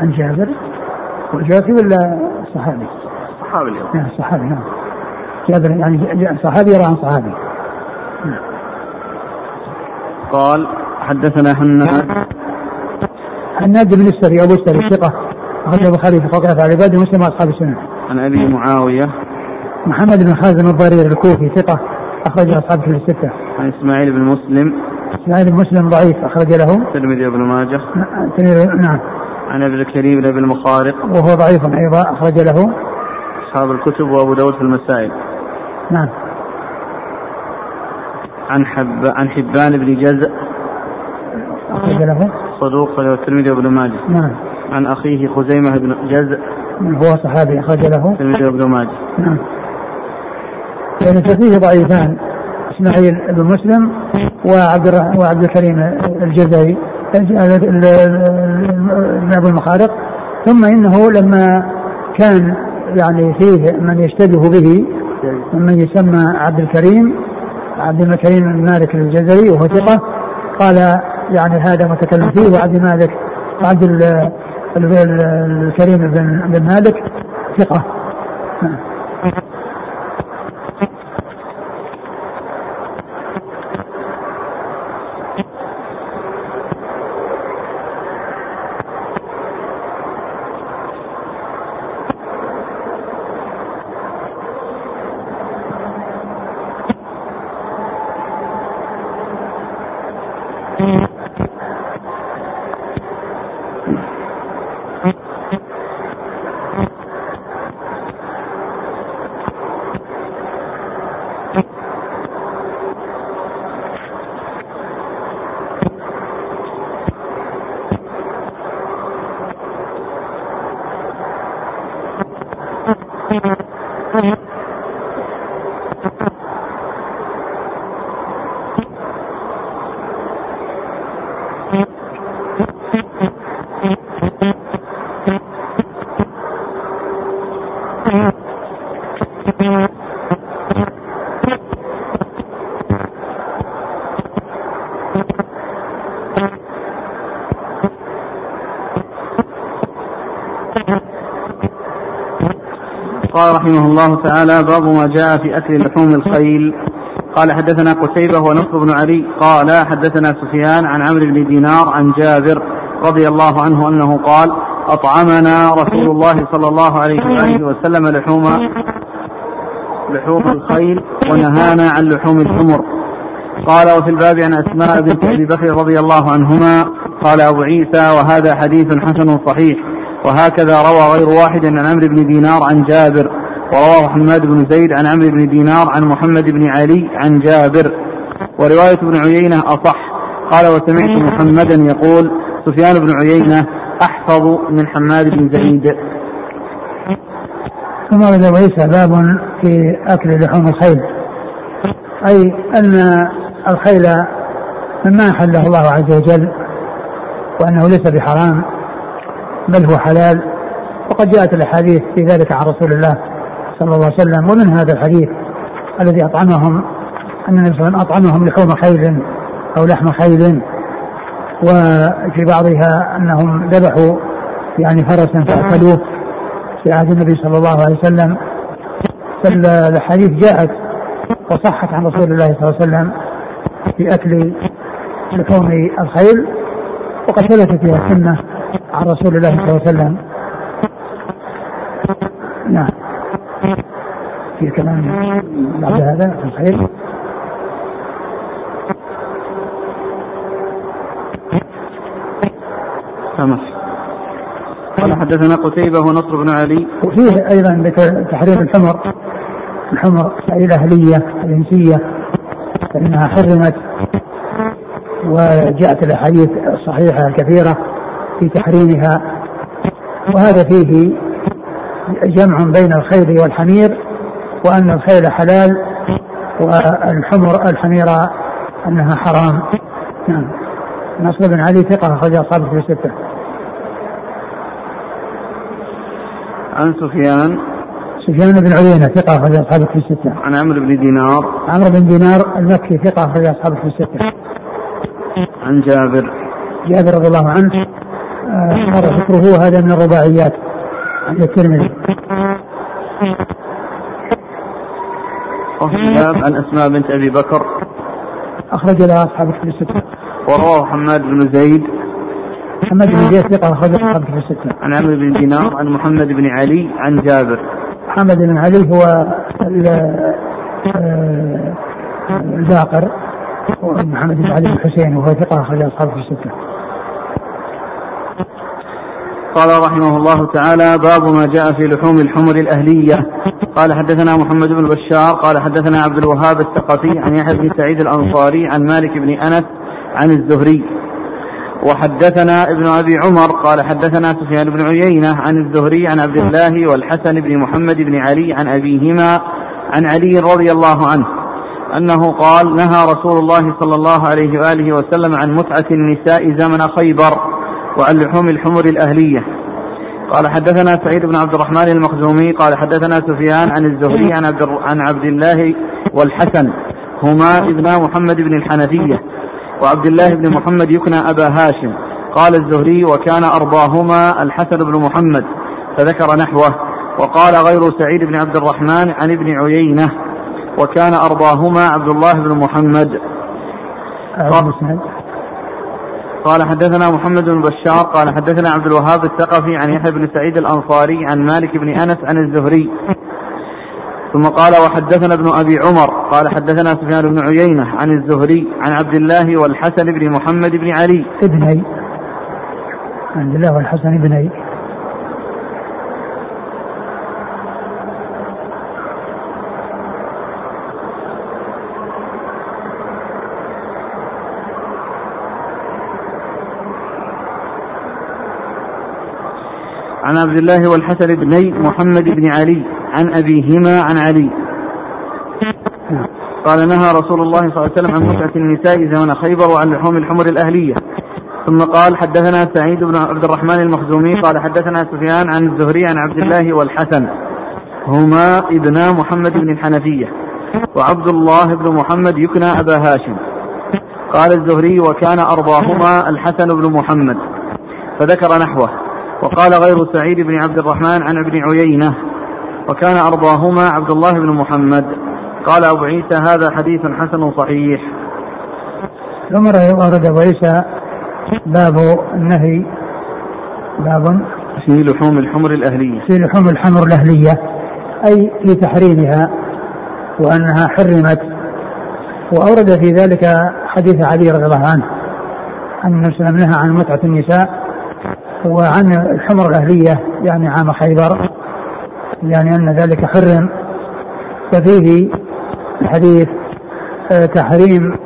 عن جابر والجعفي ولا صحابي؟ صحابي اليوم. نعم صحابي نعم. جابر يعني صحابي يرى عن صحابي. قال حدثنا حناد حناد بن السري أبو السري ثقة اخرج البخاري في فوق افعال العباد ومسلم وأصحاب السنن عن أبي معاوية. محمد بن حازم الضرير الكوفي ثقة اخرج أصحاب في الستة. عن إسماعيل بن مسلم. إسماعيل بن مسلم ضعيف أخرج له. الترمذي وابن ماجه. نعم. عن أبي الكريم بن أبي المخارق. وهو ضعيف أيضا أخرج له. أصحاب الكتب وأبو داود في المسائل. نعم. عن حب عن حبان بن جزء. صدوق له الترمذي وابن ماجه. نعم. عن أخيه خزيمة بن جزء. هو صحابي أخرج له. الترمذي وابن ماجه. نعم. يعني فيه ضعيفان. إسماعيل بن مسلم وعبد وعبد الكريم الجزائي ابو المخارق. ثم إنه لما كان يعني فيه من يشتبه به ممن يسمى عبد الكريم عبد الكريم بن مالك الجزري وهو ثقة. قال يعني هذا متكلم فيه وعبد مالك ال- الكريم بن مالك ثقة نعم. قال رحمه الله تعالى باب ما جاء في أكل لحوم الخيل. قال حدثنا قتيبة ونصر بن علي. قال حدثنا سفيان عن عمرو بن دينار عن جابر رضي الله عنه أنه قال أطعمنا رسول الله صلى الله عليه وآله وسلم لحوم لحوم الخيل ونهانا عن لحوم الحمر. قال وفي الباب عن أسماء بنت أبي بكر رضي الله عنهما. قال أبو عيسى وهذا حديث حسن صحيح. وهكذا روى غير واحد عن عمرو بن دينار عن جابر. ورواه حماد بن زيد عن عمرو بن دينار عن محمد بن علي عن جابر. ورواية ابن عيينة أصح. قال وسمعت محمدا يقول سفيان بن عيينة أحفظ من حماد بن زيد. ثم ورد عيسى باب في أكل لحوم الخيل. أي أن الخيل مما أحله الله عز وجل وأنه ليس بحرام بل هو حلال. وقد جاءت الأحاديث في ذلك عن رسول الله صلى الله عليه وسلم ومن هذا الحديث الذي أطعمهم أن النبي صلى الله عليه وسلم أطعمهم لحوم خيل أو لحم خيل وفي بعضها أنهم ذبحوا يعني فرسا فأكلوه. في عهد النبي صلى الله عليه وسلم. فالحديث جاءت وصحت عن رسول الله صلى الله عليه وسلم في أكل لحوم الخيل وقد ثبت فيها السنة عن رسول الله صلى الله عليه وسلم. نعم. في كلام بعد هذا في الخيل سمح قال حدثنا قتيبة ونصر بن علي. وفيه أيضا تحريم الحمر. الحمر الأهلية الإنسية فإنها حرمت. وجاءت الأحاديث الصحيحة الكثيرة في تحريمها. وهذا فيه جمع بين الخيل والحمير. وأن الخيل حلال والحمر الحميرة أنها حرام. نعم. نصر بن علي ثقة أخرج أصحابه في الستة. عن سفيان. سفيان بن عيينة ثقة أخرج أصحابه في الستة. عن عمرو بن دينار. عمرو بن دينار المكي ثقة أخرج أصحابه في الستة. عن جابر. جابر رضي الله عنه مر آه ذكره هذا من الرباعيات. عند الترمذي. وفي الباب عن أسماء بنت أبي بكر أخرج لها أصحاب الكتب الستة ورواه حماد بن زيد محمد بن زيد ثقة أخرج أصحاب الكتب الستة. عن عمرو بن دينار عن محمد بن علي عن جابر. محمد بن علي هو الباقر محمد بن علي بن حسين وهو ثقة أخرج أصحاب الكتب الستة. قال رحمه الله تعالى باب ما جاء في لحوم الحمر الأهلية. قال حدثنا محمد بن بشار قال حدثنا عبد الوهاب الثقفي عن يحيى بن سعيد الأنصاري عن مالك بن أنس عن الزهري. وحدثنا ابن أبي عمر قال حدثنا سفيان بن عيينة عن الزهري عن عبد الله والحسن بن محمد بن علي عن أبيهما عن علي رضي الله عنه أنه قال نهى رسول الله صلى الله عليه وآله وسلم عن متعة النساء زمن خيبر. وعن لحوم الحمر الأهلية. قال حدثنا سعيد بن عبد الرحمن المخزومي قال حدثنا سفيان عن الزهري عن عبد, عن عبد الله والحسن هما ابنا محمد بن الحنفية وعبد الله بن محمد يكنى أبا هاشم. قال الزهري وكان أرضاهما الحسن بن محمد فذكر نحوه. وقال غير سعيد بن عبد الرحمن عن ابن عيينة وكان أرضاهما عبد الله بن محمد. قال حدثنا محمد بن بشار قال حدثنا عبد الوهاب الثقفي عن يحيى بن سعيد الأنصاري عن مالك بن أنس عن الزهري. ثم قال وحدثنا ابن أبي عمر قال حدثنا سفيان بن عيينة عن الزهري عن عبد الله والحسن بن محمد بن علي. ابني عبد الله والحسن بني عن عبد الله والحسن بن محمد بن علي عن أبيهما عن علي. قال نهى رسول الله صلى الله عليه وسلم عن متعة النساء زمن خيبر وعن لحوم الحمر الأهلية. ثم قال حدثنا سعيد بن عبد الرحمن المخزومي قال حدثنا سفيان عن الزهري عن عبد الله والحسن. هما ابنا محمد بن الحنفية وعبد الله بن محمد يكنى أبا هاشم. قال الزهري وكان أرضاهما الحسن بن محمد. فذكر نحوه. وقال غير سعيد بن عبد الرحمن عن ابن عيينة وكان أرضاهما عبد الله بن محمد. قال أبو عيسى هذا حديث حسن صحيح. ثم ورد أبو عيسى باب النهي باب في لحوم الحمر الأهلية. في لحوم الحمر الأهلية أي في تحريمها وأنها حرمت. وأورد في ذلك حديث علي رضي الله عنه أن النبي نهى عن متعة النساء وعن الحمر الأهلية يعني عام خيبر يعني أن ذلك حرم ففيه الحديث آه، تحريم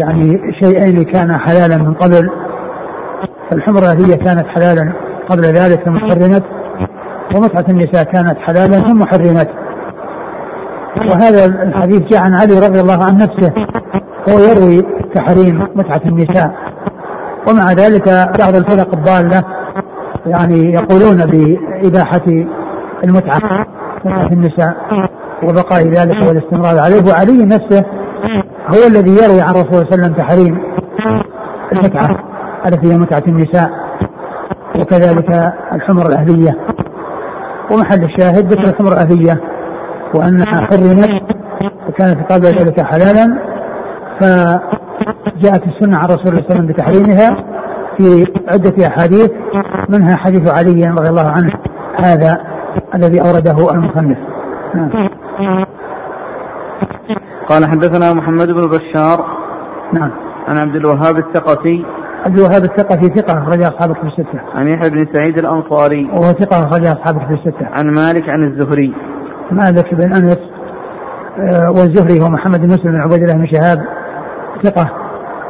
يعني شيئين كان حلالا من قبل. الحمر الأهلية كانت حلالا قبل ذلك ثم حرمت ومتعة النساء كانت حلالا ثم حرمت وهذا الحديث جاء عن علي رضي الله عن نفسه هو يروي تحريم متعة النساء. ومع ذلك بعض الفرق الضالة يعني يقولون بإباحة المتعة متعة النساء وبقاء ذلك والاستمرار عليه. وعلي نفسه هو الذي يروي عن الرسول صلى الله عليه وسلم تحريم المتعة التي هي متعة النساء وكذلك الحمر الأهلية. ومحل الشاهد ذكر الحمر الأهلية وأنها حرمت وكانت قبل ذلك حلالا فجاءت السنة عن الرسول صلى الله عليه وسلم بتحريمها في عدة أحاديث منها حديث علي رضي الله عنه هذا الذي أورده المصنف. نعم. قال حدثنا محمد بن بشار. نعم. عن عبد الوهاب الثقفي. عبد الوهاب الثقفي ثقة أخرج أصحاب في الستة. عن يحيى بن سعيد الأنصاري. وهو ثقة أخرج أصحاب في الستة. عن مالك عن الزهري. مالك بن أنس آه، والزهري هو محمد بن مسلم بن عبيد الله بن شهاب. ثقة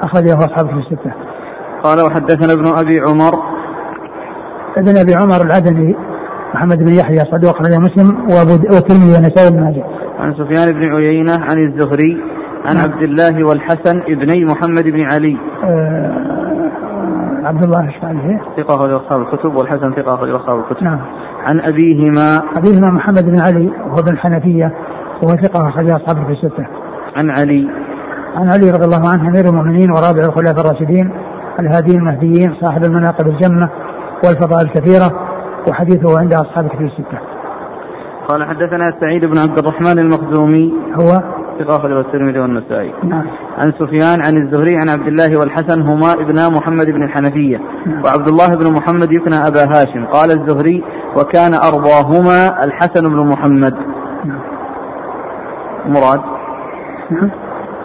أخرجه أصحاب في الستة. قال وحدثنا ابن أبي عمر ابن أبي عمر العدني محمد بن يحيى صدوق أخرجه مسلم وأبو والترمذي والنسائي بن ماجه. عن سفيان بن عيينة عن الزهري عن نعم. عبد الله والحسن ابني محمد بن علي آه عبد الله إيش عليه؟ ثقة أخرج أصحاب الكتب والحسن ثقة أخرج أصحاب الكتب نعم عن أبيهما أبيهما محمد بن علي وهو بن الحنفية وهو ثقة أخرج أصحاب في الستة عن علي عن علي رضي الله عنه أمير المؤمنين ورابع الخلفاء الراشدين الهاديين المهديين صاحب المناقب الجمة والفضائل الكثيرة وحديثه عند أصحاب في الستة قال حدثنا سعيد بن عبد الرحمن المخزومي هو ثقة أخرجه الترمذي والنسائي. نعم. عن سفيان عن الزهري عن عبد الله والحسن هما ابنا محمد بن الحنفية نعم. وعبد الله بن محمد يكنى أبا هاشم قال الزهري وكان أرضاهما الحسن بن محمد. نعم. مراد. نعم.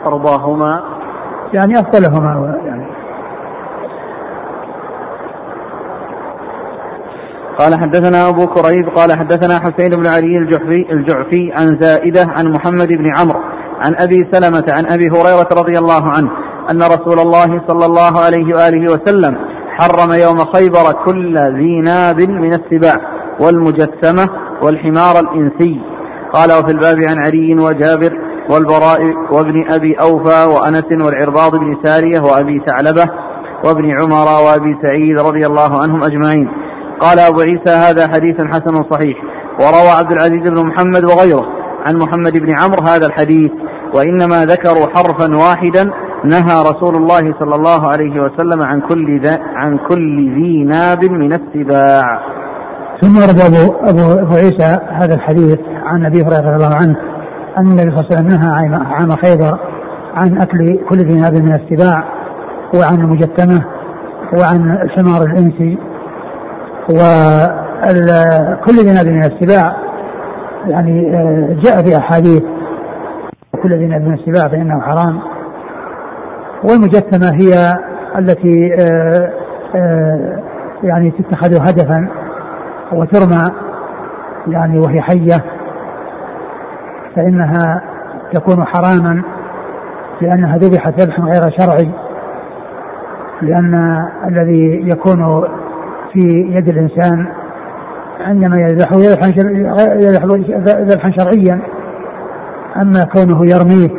أرضاهما؟ يعني أفضلهما يعني. قال حدثنا أبو كريب قال حدثنا حسين بن علي الجحفي, الجعفي عن زائدة عن محمد بن عمرو عن أبي سلمة عن أبي هريرة رضي الله عنه أن رسول الله صلى الله عليه وآله وسلم حرم يوم خيبر كل ذي ناب من السباع والمجسمة والحمار الإنسي. قال وفي الباب عن علي وجابر والبراء وابن أبي أوفى وأنس والعرباض بن سارية وأبي ثعلبة وابن عمر وأبي سعيد رضي الله عنهم أجمعين. قال أبو عيسى هذا حديث حسن صحيح. وروى عبد العزيز بن محمد وغيره عن محمد بن عمرو هذا الحديث. وإنما ذكروا حرفا واحدا نهى رسول الله صلى الله عليه وسلم عن كل عن كل ذي ناب من السباع. ثم ورد ابو أبو عيسى هذا الحديث عن أبي هريرة رضي الله عنه. أن النبي صلى الله عليه وسلم نهى عام خيبر عن أكل كل ذي ناب من السباع وعن المجتمه وعن الحمار الانسي وكل ذي ناب من السباع. يعني آه، جاء في أحاديث كل ذي ناب من السباع فإنه حرام. والمجسمه هي التي آه، آه، يعني تتخذ هدفا وترمى يعني وهي حية. فإنها تكون حراما لأنها ذبحت ذبحا غير شرعي لأن الذي يكون في يد الإنسان عندما يذبحه ذبحا شرعيا أما كونه يرميه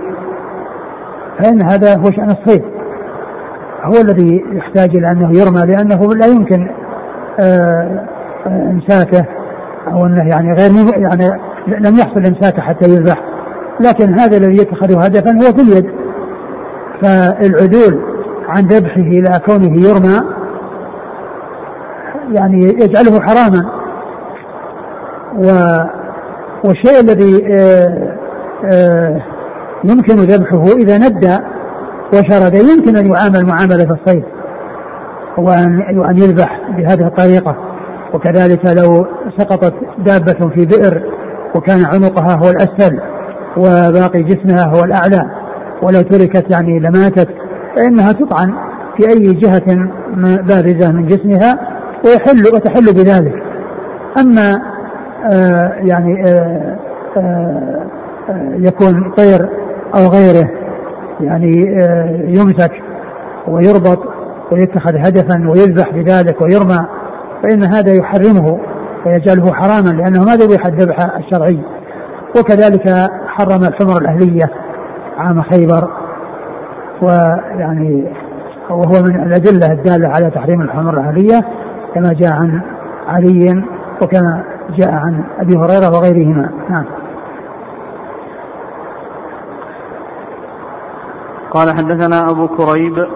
فإن هذا هو شأن الصيد هو الذي يحتاج إلى أنه يرمى لأنه لا يمكن آه، آه، إمساكه أو أنه يعني غير يعني لم يحصل إمساكه حتى يذبح. لكن هذا الذي يتخذه هدفا هو في اليد. فالعدول عن ذبحه إلى كونه يرمى يعني يجعله حراما. و والشيء الذي آه، آه، يمكن ذبحه إذا ندى وشرد يمكن أن يعامل معاملة الصيد وأن وأن يذبح بهذه الطريقة. وكذلك لو سقطت دابة في بئر وكان عنقها هو الأسفل وباقي جسمها هو الأعلى. ولو تركت يعني لماتت فإنها تطعن في أي جهة بارزة من جسمها ويحل وتحل بذلك. أما آه يعني آه آه, آه، يكون طير أو غيره يعني آه، يمسك ويربط ويتخذ هدفا ويذبح بذلك ويرمى فإن هذا يحرمه. ويجعله حراما لأنه ما ذبح الذبح الشرعي. وكذلك حرم الحمر الأهلية عام خيبر ويعني وهو من الأدلة الدالة على تحريم الحمر الأهلية كما جاء عن علي وكما جاء عن أبي هريرة وغيرهما. نعم. قال حدثنا أبو كريب.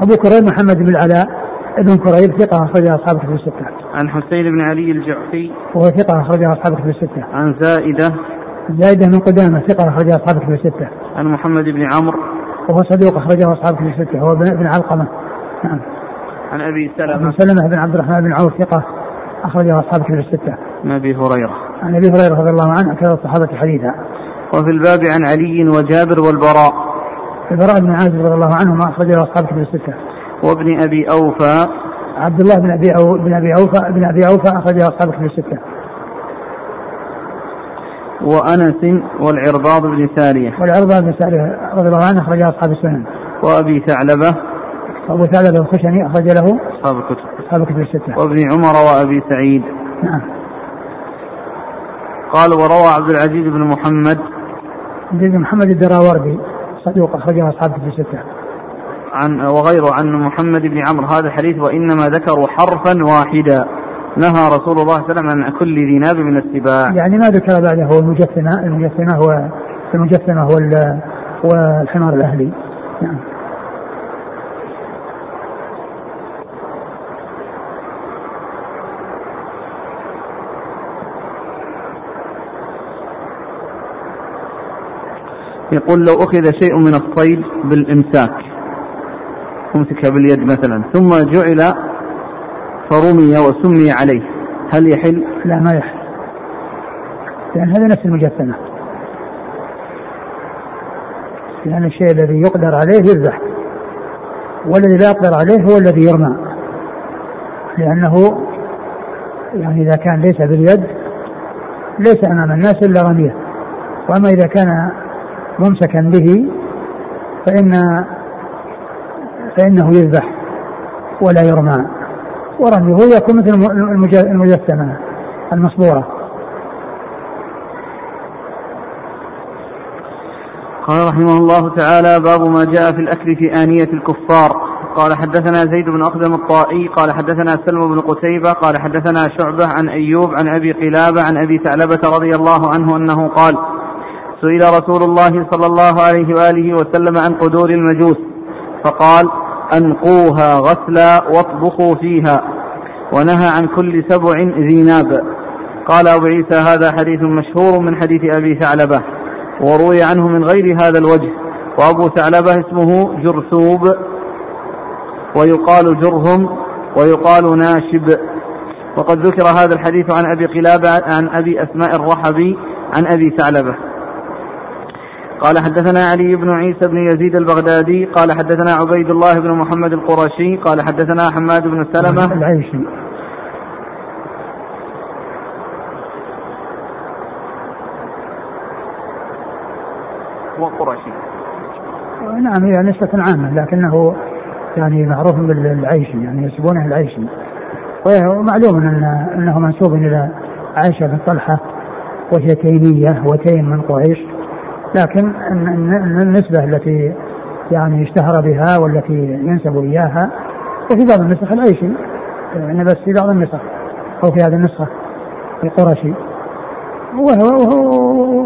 أبو كريب محمد بن العلاء. ابن كريب ثقة أخرجها أصحاب كتب الستة. عن حسين بن علي الجعفي وهو ثقة أخرجها أصحاب كتب الستة. عن زائدة زائدة من قدامة ثقة أخرجها أصحاب كتب الستة. عن محمد بن عمرو وهو صدوق أخرجه أصحاب كتب الستة هو بن علقمة. نعم. عن أبي سلمة عن سلمة بن عبد الرحمن بن عوف ثقة أخرجه أصحاب كتب الستة. عن أبي هريرة عن أبي هريرة رضي الله عنه أكثر الصحابة حديثا. وفي الباب عن علي وجابر والبراء البراء بن عازب رضي الله عنهما أخرجه أصحاب كتب الستة. وابن أبي أوفى عبد الله بن أبي أو بن أبي أوفى بن أبي أوفى أخرجه أصحاب كتب الستة. وأنس والعرباض بن سارية والعرباض بن سارية رضي الله عنه أخرجه أصحاب السنن. وأبي ثعلبة أبو ثعلبة الخشني أخرج له أصحاب الكتب أصحاب كتب الستة. وابن عمر وأبي سعيد نعم. قال وروى عبد العزيز بن محمد بن محمد الدراوردي صدوق أخرجه أصحاب كتب الستة. عن وغيره عن محمد بن عمرو هذا الحديث وإنما ذكروا حرفا واحدا نهى رسول الله صلى الله عليه وسلم عن كل ذي ناب من السباع يعني ما ذكر بعده هو المجثمة المجثمة هو المجثمة هو ال- والحمار الأهلي. نعم. يقول لو أخذ شيء من الصيد بالإمساك أمسكها باليد مثلا ثم جعل فرمي وسمي عليه هل يحل؟ لا ما يحل. لأن هذا نفس المجثمة. لأن الشيء الذي يقدر عليه يذبح. والذي لا يقدر عليه هو الذي يرمى. لأنه يعني إذا كان ليس باليد ليس أمام الناس إلا رمية. وأما إذا كان ممسكا به فإن فإنه يذبح ولا يرمى. ورميه يكون مثل المج- المجسمة المصبورة. قال رحمه الله تعالى باب ما جاء في الأكل في آنية الكفار. قال حدثنا زيد بن أخدم الطائي قال حدثنا سلم بن قتيبة قال حدثنا شعبة عن أيوب عن أبي قلابة عن أبي ثعلبة رضي الله عنه أنه قال سئل رسول الله صلى الله عليه وآله وسلم عن قدور المجوس فقال أنقوها غسلا واطبخوا فيها ونهى عن كل سبع ذي ناب قال أبو عيسى هذا حديث مشهور من حديث أبي ثعلبة وروي عنه من غير هذا الوجه. وأبو ثعلبة اسمه جرثوب ويقال جرهم ويقال ناشب. وقد ذكر هذا الحديث عن أبي قلابة عن أبي أسماء الرحبي عن أبي ثعلبة. قال حدثنا علي بن عيسى بن يزيد البغدادي قال حدثنا عبيد الله بن محمد القرشي قال حدثنا حماد بن سلمة. العيشي وقرشي نعم هي نسبة عامة لكنه يعني معروف بالعيشي يعني ينسبونه العيشي ومعلوم أن أنه منسوب إلى عائشة بن طلحة وهي تيمية وتيم من قريش. لكن الن- الن- النسبة التي يعني اشتهر بها والتي ينسب إياها وفي بعض النسخ العيشي يعني بس في بعض النسخ أو في هذه النسخة القرشي وهو وهو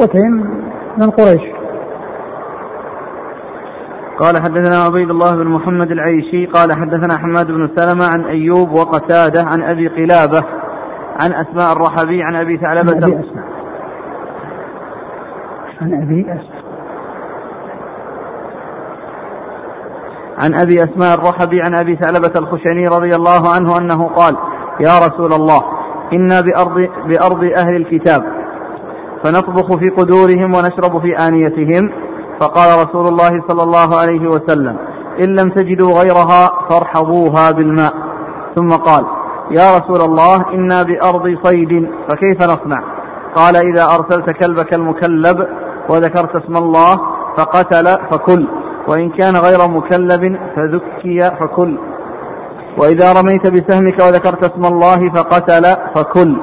وتيم من قريش. قال حدثنا عبيد الله بن محمد العيشي قال حدثنا حماد بن سلمة عن أيوب وقتادة عن أبي قلابة عن أسماء الرحبي عن أبي عن أبي ثعلبة أسماء. عن أبي أسماء عن أبي أسماء الرحبي عن أبي ثعلبة الخشني رضي الله عنه أنه قال يا رسول الله إنا بأرض, بأرض أهل الكتاب فنطبخ في قدورهم ونشرب في آنيتهم. فقال رسول الله صلى الله عليه وسلم إن لم تجدوا غيرها فارحضوها بالماء. ثم قال يا رسول الله إنا بأرض صيد فكيف نصنع؟ قال إذا أرسلت كلبك المكلب وذكرت اسم الله فقتل فكل وإن كان غير مكلب فذكي فكل. وإذا رميت بسهمك وذكرت اسم الله فقتل فكل.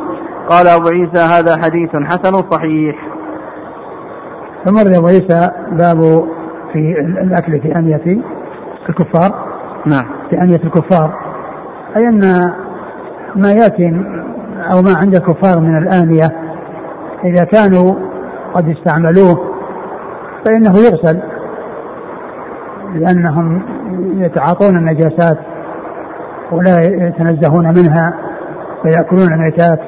قال أبو عيسى هذا حديث حسن صحيح. ثم أبو عيسى باب في الأكل في أنية الكفار. نعم. في أنية الكفار. أي أن ما يأتي أو ما عند الكفار من الآنية إذا كانوا قد استعملوه فإنه يغسل لأنهم يتعاطون النجاسات ولا يتنزهون منها ويأكلون الميتات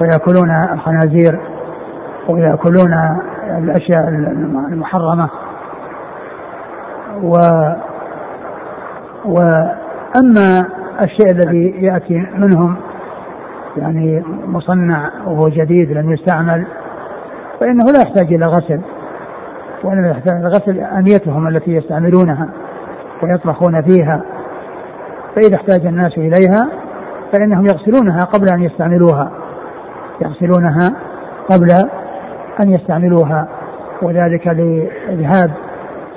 ويأكلون الخنازير ويأكلون الأشياء المحرمة. و وأما الشيء الذي يأتي منهم يعني مصنع وهو جديد لم يستعمل فإنه لا يحتاج إلى غسل وإنما يحتاج إلى غسل أنيتهم التي يستعملونها ويطبخون فيها. فإذا احتاج الناس إليها فإنهم يغسلونها قبل أن يستعملوها يغسلونها قبل أن يستعملوها وذلك لإذهاب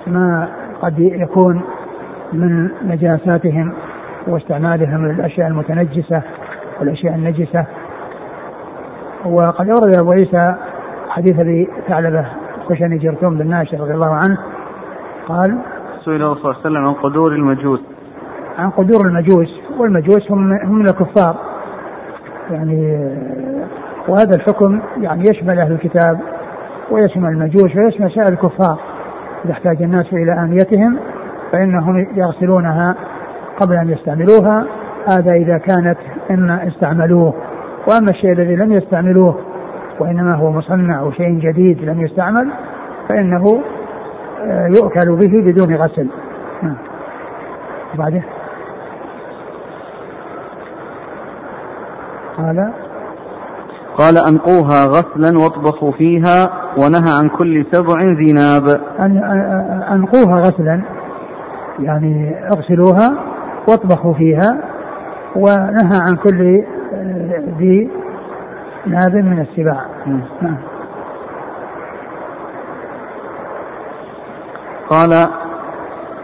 ما قد يكون من نجاساتهم واستعمالهم للأشياء المتنجسة والأشياء النجسة. وقد أورد أبو عيسى حديث أبي ثعلبة خشني جرثوم بن ناشر رضي الله عنه قال سئل الرسول صلى الله عليه وسلم عن قدور المجوس. عن قدور المجوس والمجوس هم هم من الكفار. يعني وهذا الحكم يعني يشمل أهل الكتاب ويشمل المجوس ويشمل سائر الكفار. إذا احتاج الناس إلى آنيتهم فإنهم يغسلونها قبل أن يستعملوها. هذا إذا كانت إما استعملوه وأما الشيء الذي لم يستعملوه وإنما هو مصنع أو شيء جديد لم يستعمل فإنه آه، يؤكل به بدون غسل. نعم. وبعده. قال قال أنقوها غسلا واطبخوا فيها ونهى عن كل سبع ذي ناب أن أنقوها غسلا يعني اغسلوها واطبخوا فيها ونهى عن كل ذي ناب من السباع. نعم. قال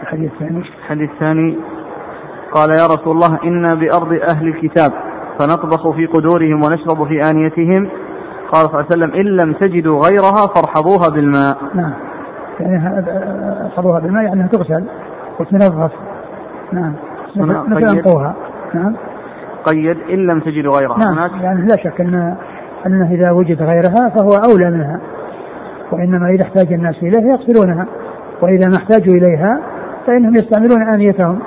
الحديث الثاني. الحديث الثاني قال يا رسول الله إنا بأرض أهل الكتاب فنطبخ في قدورهم ونشرب في آنيتهم. قال صلى الله عليه وسلم إن لم تجدوا غيرها فارحضوها بالماء. نعم. يعني ارحضوها بالماء يعني تغسل. وتنظف نعم. مثل أنقوها نعم. قيد إن لم تجدوا غيرها. نعم. يعني لا شك أن أنه إذا وجد غيرها فهو أولى منها وإنما إذا احتاج الناس إليها يغسلونها وإذا ما احتاجوا إليها فإنهم يستعملون آنيتهم.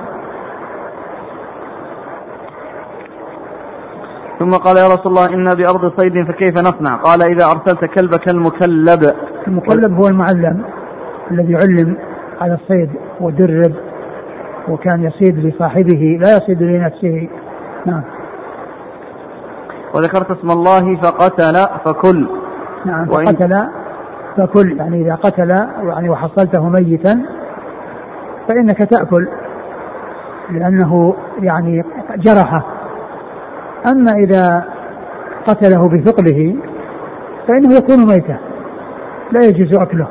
ثم قال يا رسول الله إنا بأرض صيد فكيف نصنع؟ قال إذا أرسلت كلبك المكلب. المكلب هو المعلم الذي علم على الصيد ودرب وكان يصيد لصاحبه لا يصيد لنفسه. نعم. وذكرت اسم الله فقتل فكل. نعم فقتل فكل يعني إذا قتل يعني وحصلته ميتا فإنك تأكل لأنه يعني جرحه. أما إذا قتله بثقله فإنه يكون ميتا لا يجوز أكله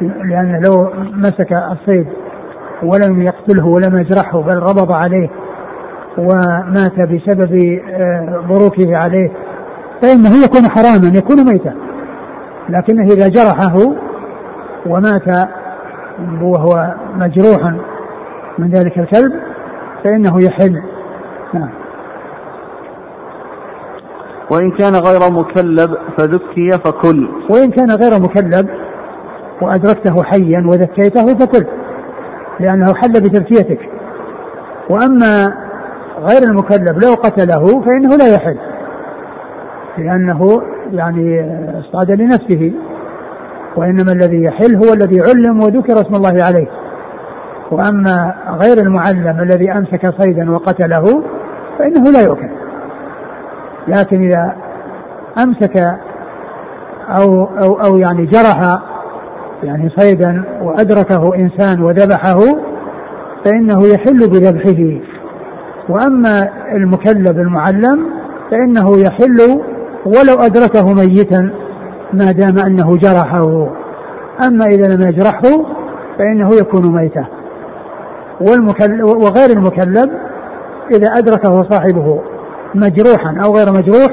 لأن لو مسك الصيد ولم يقتله ولم يجرحه بل ربض عليه ومات بسبب آه، بروكه عليه فإنه يكون حراما يكون ميتا. لكنه إذا جرحه ومات وهو مجروح من ذلك الكلب فإنه يحل. نعم. وإن كان غير مكلب فذكي فكل. وإن كان غير مكلب وأدركته حيا وذكيته فكل لأنه حل بتذكيتك. وأما غير المكلب لو قتله فإنه لا يحل. لأنه يعني اصطاد لنفسه وإنما الذي يحل هو الذي علم وذكر اسم الله عليه. وأما غير المعلم الذي أمسك صيدا وقتله فإنه لا يؤكل. لكن إذا أمسك أو أو أو يعني جرح يعني صيدا وأدركه إنسان وذبحه فإنه يحل بذبحه. وأما المكلب المعلم فإنه يحل ولو أدركه ميتا ما دام أنه جرحه. أما إذا لم يجرحه فإنه يكون ميتا. وغير المكلب إذا أدركه صاحبه مجروحا أو غير مجروح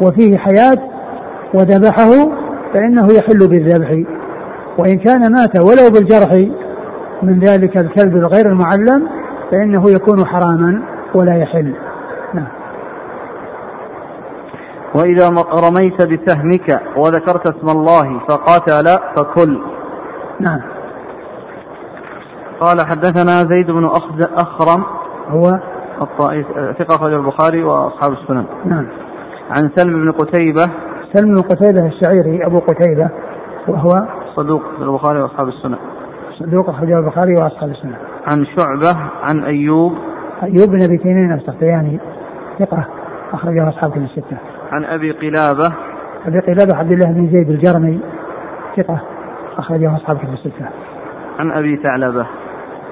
وفيه حياة وذبحه فإنه يحل بالذبح. وإن كان مات ولو بالجرح من ذلك الكلب الغير المعلم فإنه يكون حراما. ولا يحل. نعم. وإذا رميت بسهمك وذكرت اسم الله فقاتل فكل. نعم. قال حدثنا زيد بن أخرم. هو الطائف ثقة أخرج البخاري وأصحاب السنن. نعم. عن سلم بن قتيبة. سلم بن قتيبة الشعيري أبو قتيبة وهو صدوق في البخاري وأصحاب السنن. صدوق أخرجه البخاري وأصحاب السنن. عن شعبة عن أيوب أيوب بن أبي تيمين السختياني ثقة أخرجه أصحاب الستة. عن أبي قلابة. أبي قلابة عبد الله بن زيد الجرمي ثقة أخرجه أصحاب الستة. عن أبي ثعلبة.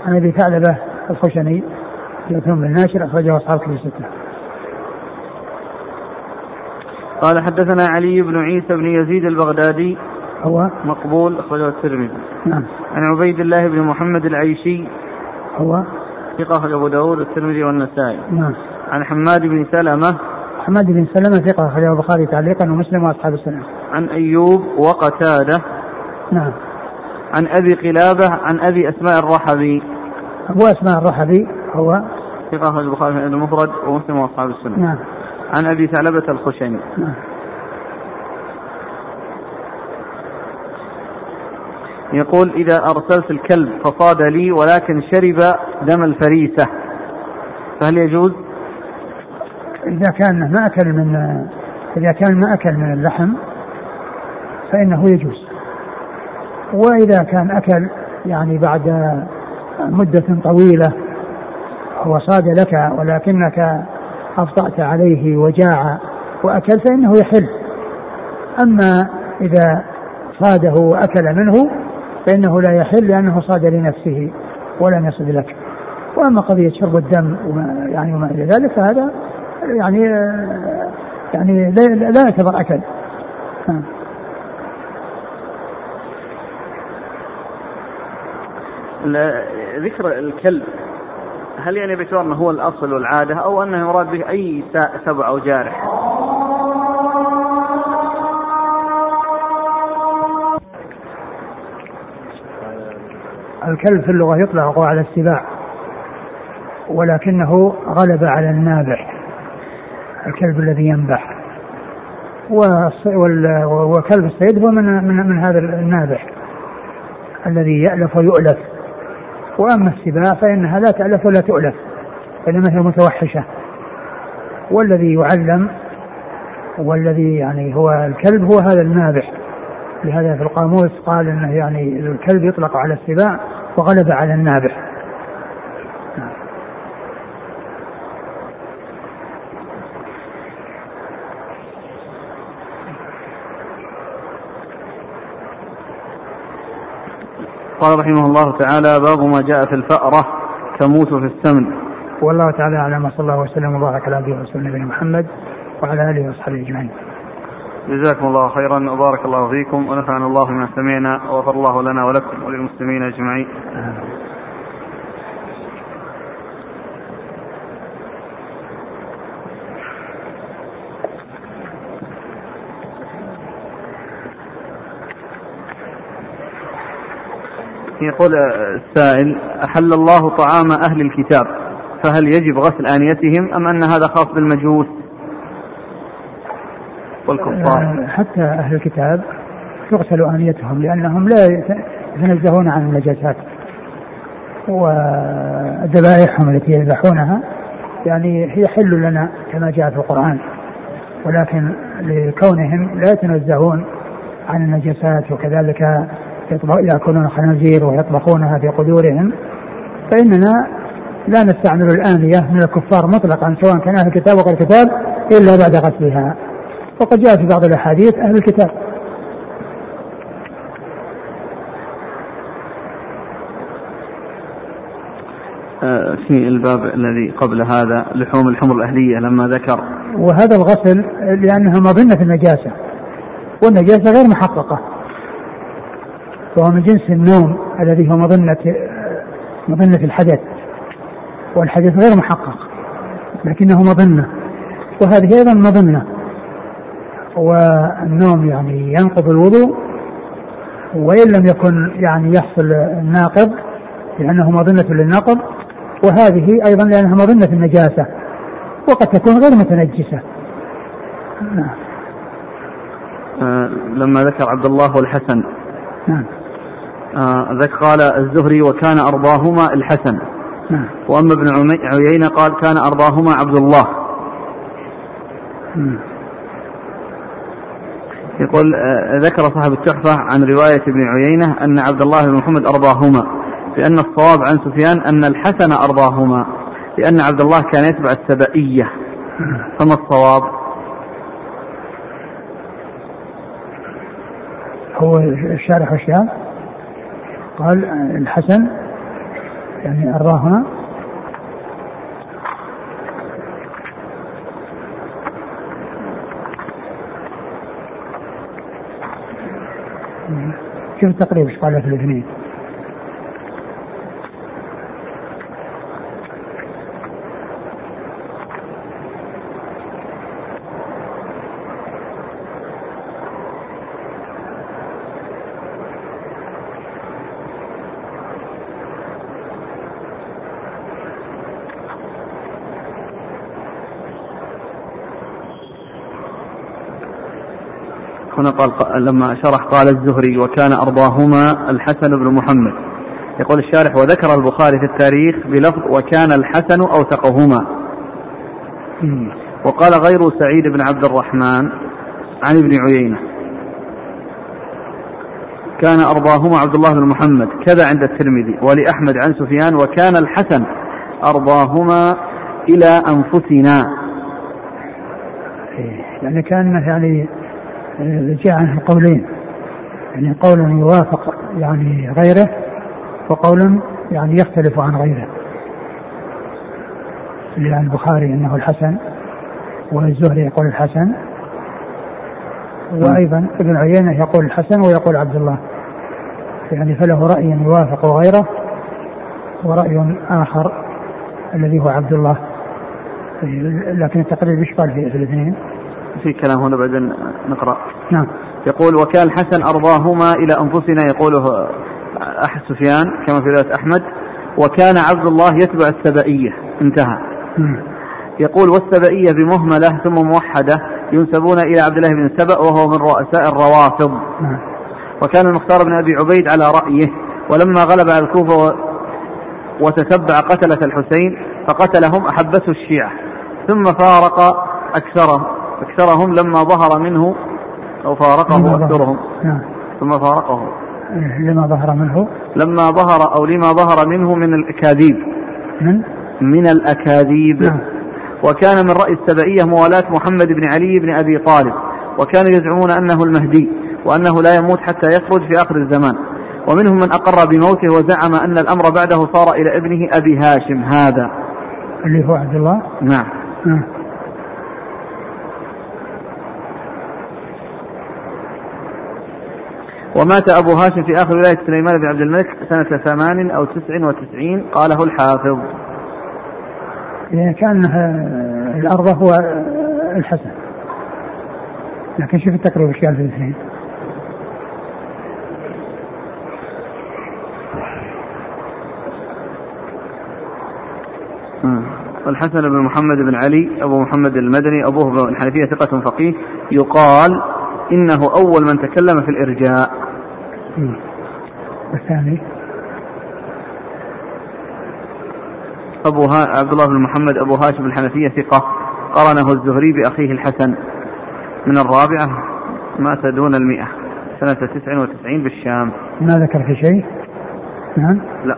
عن أبي ثعلبة الخشني بن ناشر أخرجه أصحاب كتب الستة. قال حدثنا علي بن عيسى بن يزيد البغدادي. هو؟ مقبول أخرجه الترمذي. نعم. عن عبيد الله بن محمد العيشي. هو؟ ثقة أبو داود والترمذي والنسائي. نعم. عن حماد بن سلمة حماد بن سلمة ثقة أخرجه البخاري تعليقا ومسلم وأصحاب السنة. عن أيوب وقتادة. نعم. عن أبي قلابة عن أبي أسماء الرحبي. أبو أسماء الرحبي هو ثقة البخاري المفرد ومسلم وأصحاب السنة. نعم. عن أبي ثعلبة الخشني. نعم. يقول إذا أرسلت الكلب فصاد لي ولكن شرب دم الفريسة. فهل يجوز؟ إذا كان ما أكل من إذا كان ما أكل من اللحم فإنه يجوز. وإذا كان أكل يعني بعد مدة طويلة وصاد لك ولكنك أبطأت عليه وجاع وأكل فإنه يحل. أما إذا صاده وأكل منه فإنه لا يحل لأنه صاد لنفسه ولم يصد لك. وأما قضية شرب الدم وما يعني وما إلى ذلك فهذا يعني يعني لا يعتبر أكل. ذكر الكلب هل يعني باعتبار انه هو الأصل والعادة أو أنه يراد به أي سبع أو جارح؟ الكلب في اللغة يطلق على السباع ولكنه غلب على النابح الكلب الذي ينبح. وكلب الصيد هو من من من هذا النابح الذي يألف ويؤلف. وأما السباع فإنها لا تألف ولا تؤلف انما هي متوحشة. والذي يعلم والذي يعني هو الكلب هو هذا النابح لهذا في القاموس قال إنه يعني الكلب يطلق على السباع وغلب على النابح قال رحمه الله تعالى باب ما جاء في الفأرة تموت في السمن والله تعالى أعلم وصلى الله وسلم وبارك على عبده ورسوله نبينا محمد وعلى آله وأصحابه أجمعين. جزاكم الله خيرا وبارك الله فيكم ونفعنا الله بما سمعنا وغفر الله لنا ولكم وللمسلمين أجمعين. يقول السائل أحل الله طعام أهل الكتاب فهل يجب غسل آنيتهم أم أن هذا خاص بالمجوس والكفار. آه، حتى أهل الكتاب تغسل آنيتهم لأنهم لا يتنزهون عن النجاسات وذبائحهم التي يذبحونها. يعني هي حل لنا كما جاء في القرآن ولكن لكونهم لا يتنزهون عن النجاسات وكذلك يأكلون الخنازير ويطبخونها في قدورهم فإننا لا نستعمل الآنية من الكفار مطلقا سواء كان أهل الكتاب وغير الكتاب إلا بعد غسلها. وقد جاء في بعض الأحاديث أهل الكتاب. آه، في الباب الذي قبل هذا لحوم الحمر الأهلية لما ذكر. وهذا الغسل لأنها مظنة النجاسة والنجاسة غير محققة. وهو من جنس النوم الذي هو مظنة مظنة الحدث والحدث غير محقق لكنه مظنة. وهذه أيضا مظنة. والنوم يعني ينقض الوضوء وإن لم يكن يعني يحصل الناقض لأنه مظنة للنقض وهذه أيضا لأنها مظنة النجاسة وقد تكون غير متنجسة. نعم. آه لما ذكر عبد الله والحسن نعم. آه ذكر قال الزهري وكان أرضاهما الحسن. نعم. وأما ابن عيينة قال كان أرضاهما عبد الله. نعم. يقول آه، ذكر صاحب التحفة عن رواية ابن عيينة أن عبد الله بن محمد أرضاهما لأن الصواب عن سفيان أن الحسن أرضاهما لأن عبد الله كان يتبع السبائية فما الصواب؟ هو الشارح الشام قال الحسن يعني أرضاهما. التقريب إيش قال في الاثنين هنا قال لما شرح قال الزهري وكان أرضاهما الحسن بن محمد. يقول الشارح وذكر البخاري في التاريخ بلفظ وكان الحسن أوثقهما. وقال غير سعيد بن عبد الرحمن عن ابن عيينة. كان أرضاهما عبد الله بن محمد. كذا عند الترمذي. ولأحمد عن سفيان وكان الحسن أرضاهما إلى أنفسنا. يعني كان يعني جاء عنه قولين. يعني قول يوافق يعني غيره وقول يعني يختلف عن غيره. لأن البخاري إنه الحسن والزهري يقول الحسن وأيضا ابن عيينة يقول الحسن ويقول عبد الله. يعني فله رأي يوافق غيره ورأي آخر الذي هو عبد الله. لكن التقرير إيش قال في الاثنين؟ في كلام هنا بعدين نقرأ. نعم. يقول وكان الحسن أرضاهما إلى أنفسنا يقوله أحد سفيان كما في رواية أحمد وكان عبد الله يتبع السبائية. انتهى. يقول والسبائية بمهملة ثم موحدة ينسبون إلى عبد الله بن سبأ وهو من رؤساء الروافض. نعم. وكان المختار بن أبي عبيد على رأيه. ولما غلب على الكوفة وتتبع قتلة الحسين فقتلهم أحبته الشيعة. ثم فارق أكثرهم. أكثرهم لما ظهر منه أو فارقه أكثرهم. نعم. ثم فارقه. إيه، لما ظهر منه؟ لما ظهر أو لما ظهر منه من الأكاذيب. من؟ من الأكاذيب. نعم. وكان من رأي السبائية موالاة محمد بن علي بن أبي طالب. وكانوا يزعمون أنه المهدي وأنه لا يموت حتى يخرج في آخر الزمان. ومنهم من أقر بموته وزعم أن الأمر بعده صار إلى ابنه أبي هاشم هذا. اللي هو عبد الله؟ نعم, نعم. ومات أبو هاشم في آخر ولاية سليمان بن عبد الملك سنة ثمان أو تسع وتسعين قاله الحافظ. يعني كان الأرض هو الحسن. لكن شوف التقريب إيش قال في الاثنين الحسن بن محمد بن علي أبو محمد المدني أبوه بن حنفية ثقة فقيه يقال إنه أول من تكلم في الإرجاء. والثاني؟ أبو ها... عبد الله بن محمد أبو هاشم الحنفية ثقة. قرنه الزهري بأخيه الحسن. من الرابعة مات دون المئة. سنة تسع وتسعين بالشام. ما ذكر في شيء؟ نعم. لا.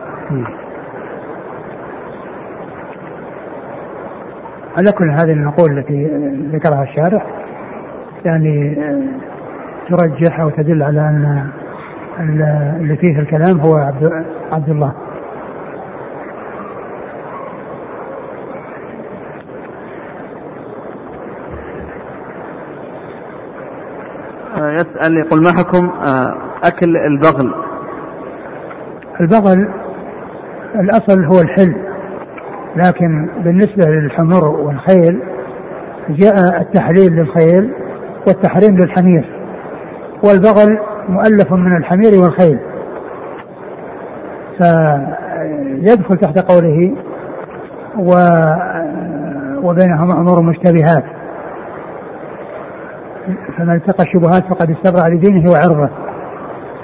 على كل هذه النقول التي ذكرها الشارح يعني ترجح أو تدل على أن اللي فيه الكلام هو عبد عبد الله. آه، يسأل يقول ما حكم آه، أكل البغل؟ البغل الأصل هو الحل لكن بالنسبة للحمر والخيل جاء التحليل للخيل والتحريم للحمير. والبغل مؤلف من الحمير والخيل. فيدخل تحت قوله و وبينهما أمور مشتبهات. فمن اتقى الشبهات فقد استبرع لدينه وعرضه.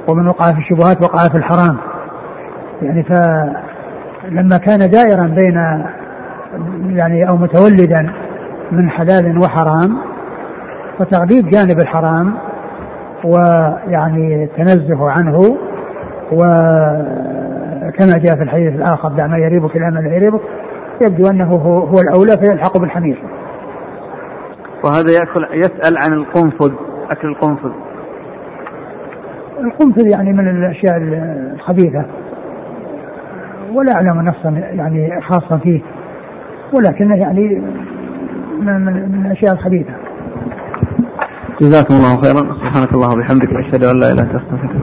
ومن وقع في الشبهات وقع في الحرام. يعني فلما كان دائرا بين يعني أو متولدا من حلال وحرام فتغليب جانب الحرام ويعني التنزه عنه وكما جاء في الحديث الآخر دع ما يريبك إلى ما لا يريبك يبدو أنه هو, هو الأولى فيلحق بالحمير. وهذا يأكل يسأل عن القنفذ أكل القنفذ القنفذ يعني من الأشياء الخبيثة ولا أعلم نصا يعني خاصا فيه ولكنه يعني من, من الأشياء الخبيثة. جزاكم الله خيرا. سبحانك الله وبحمدك أشهد أن لا إله إلا أنت أستغفرك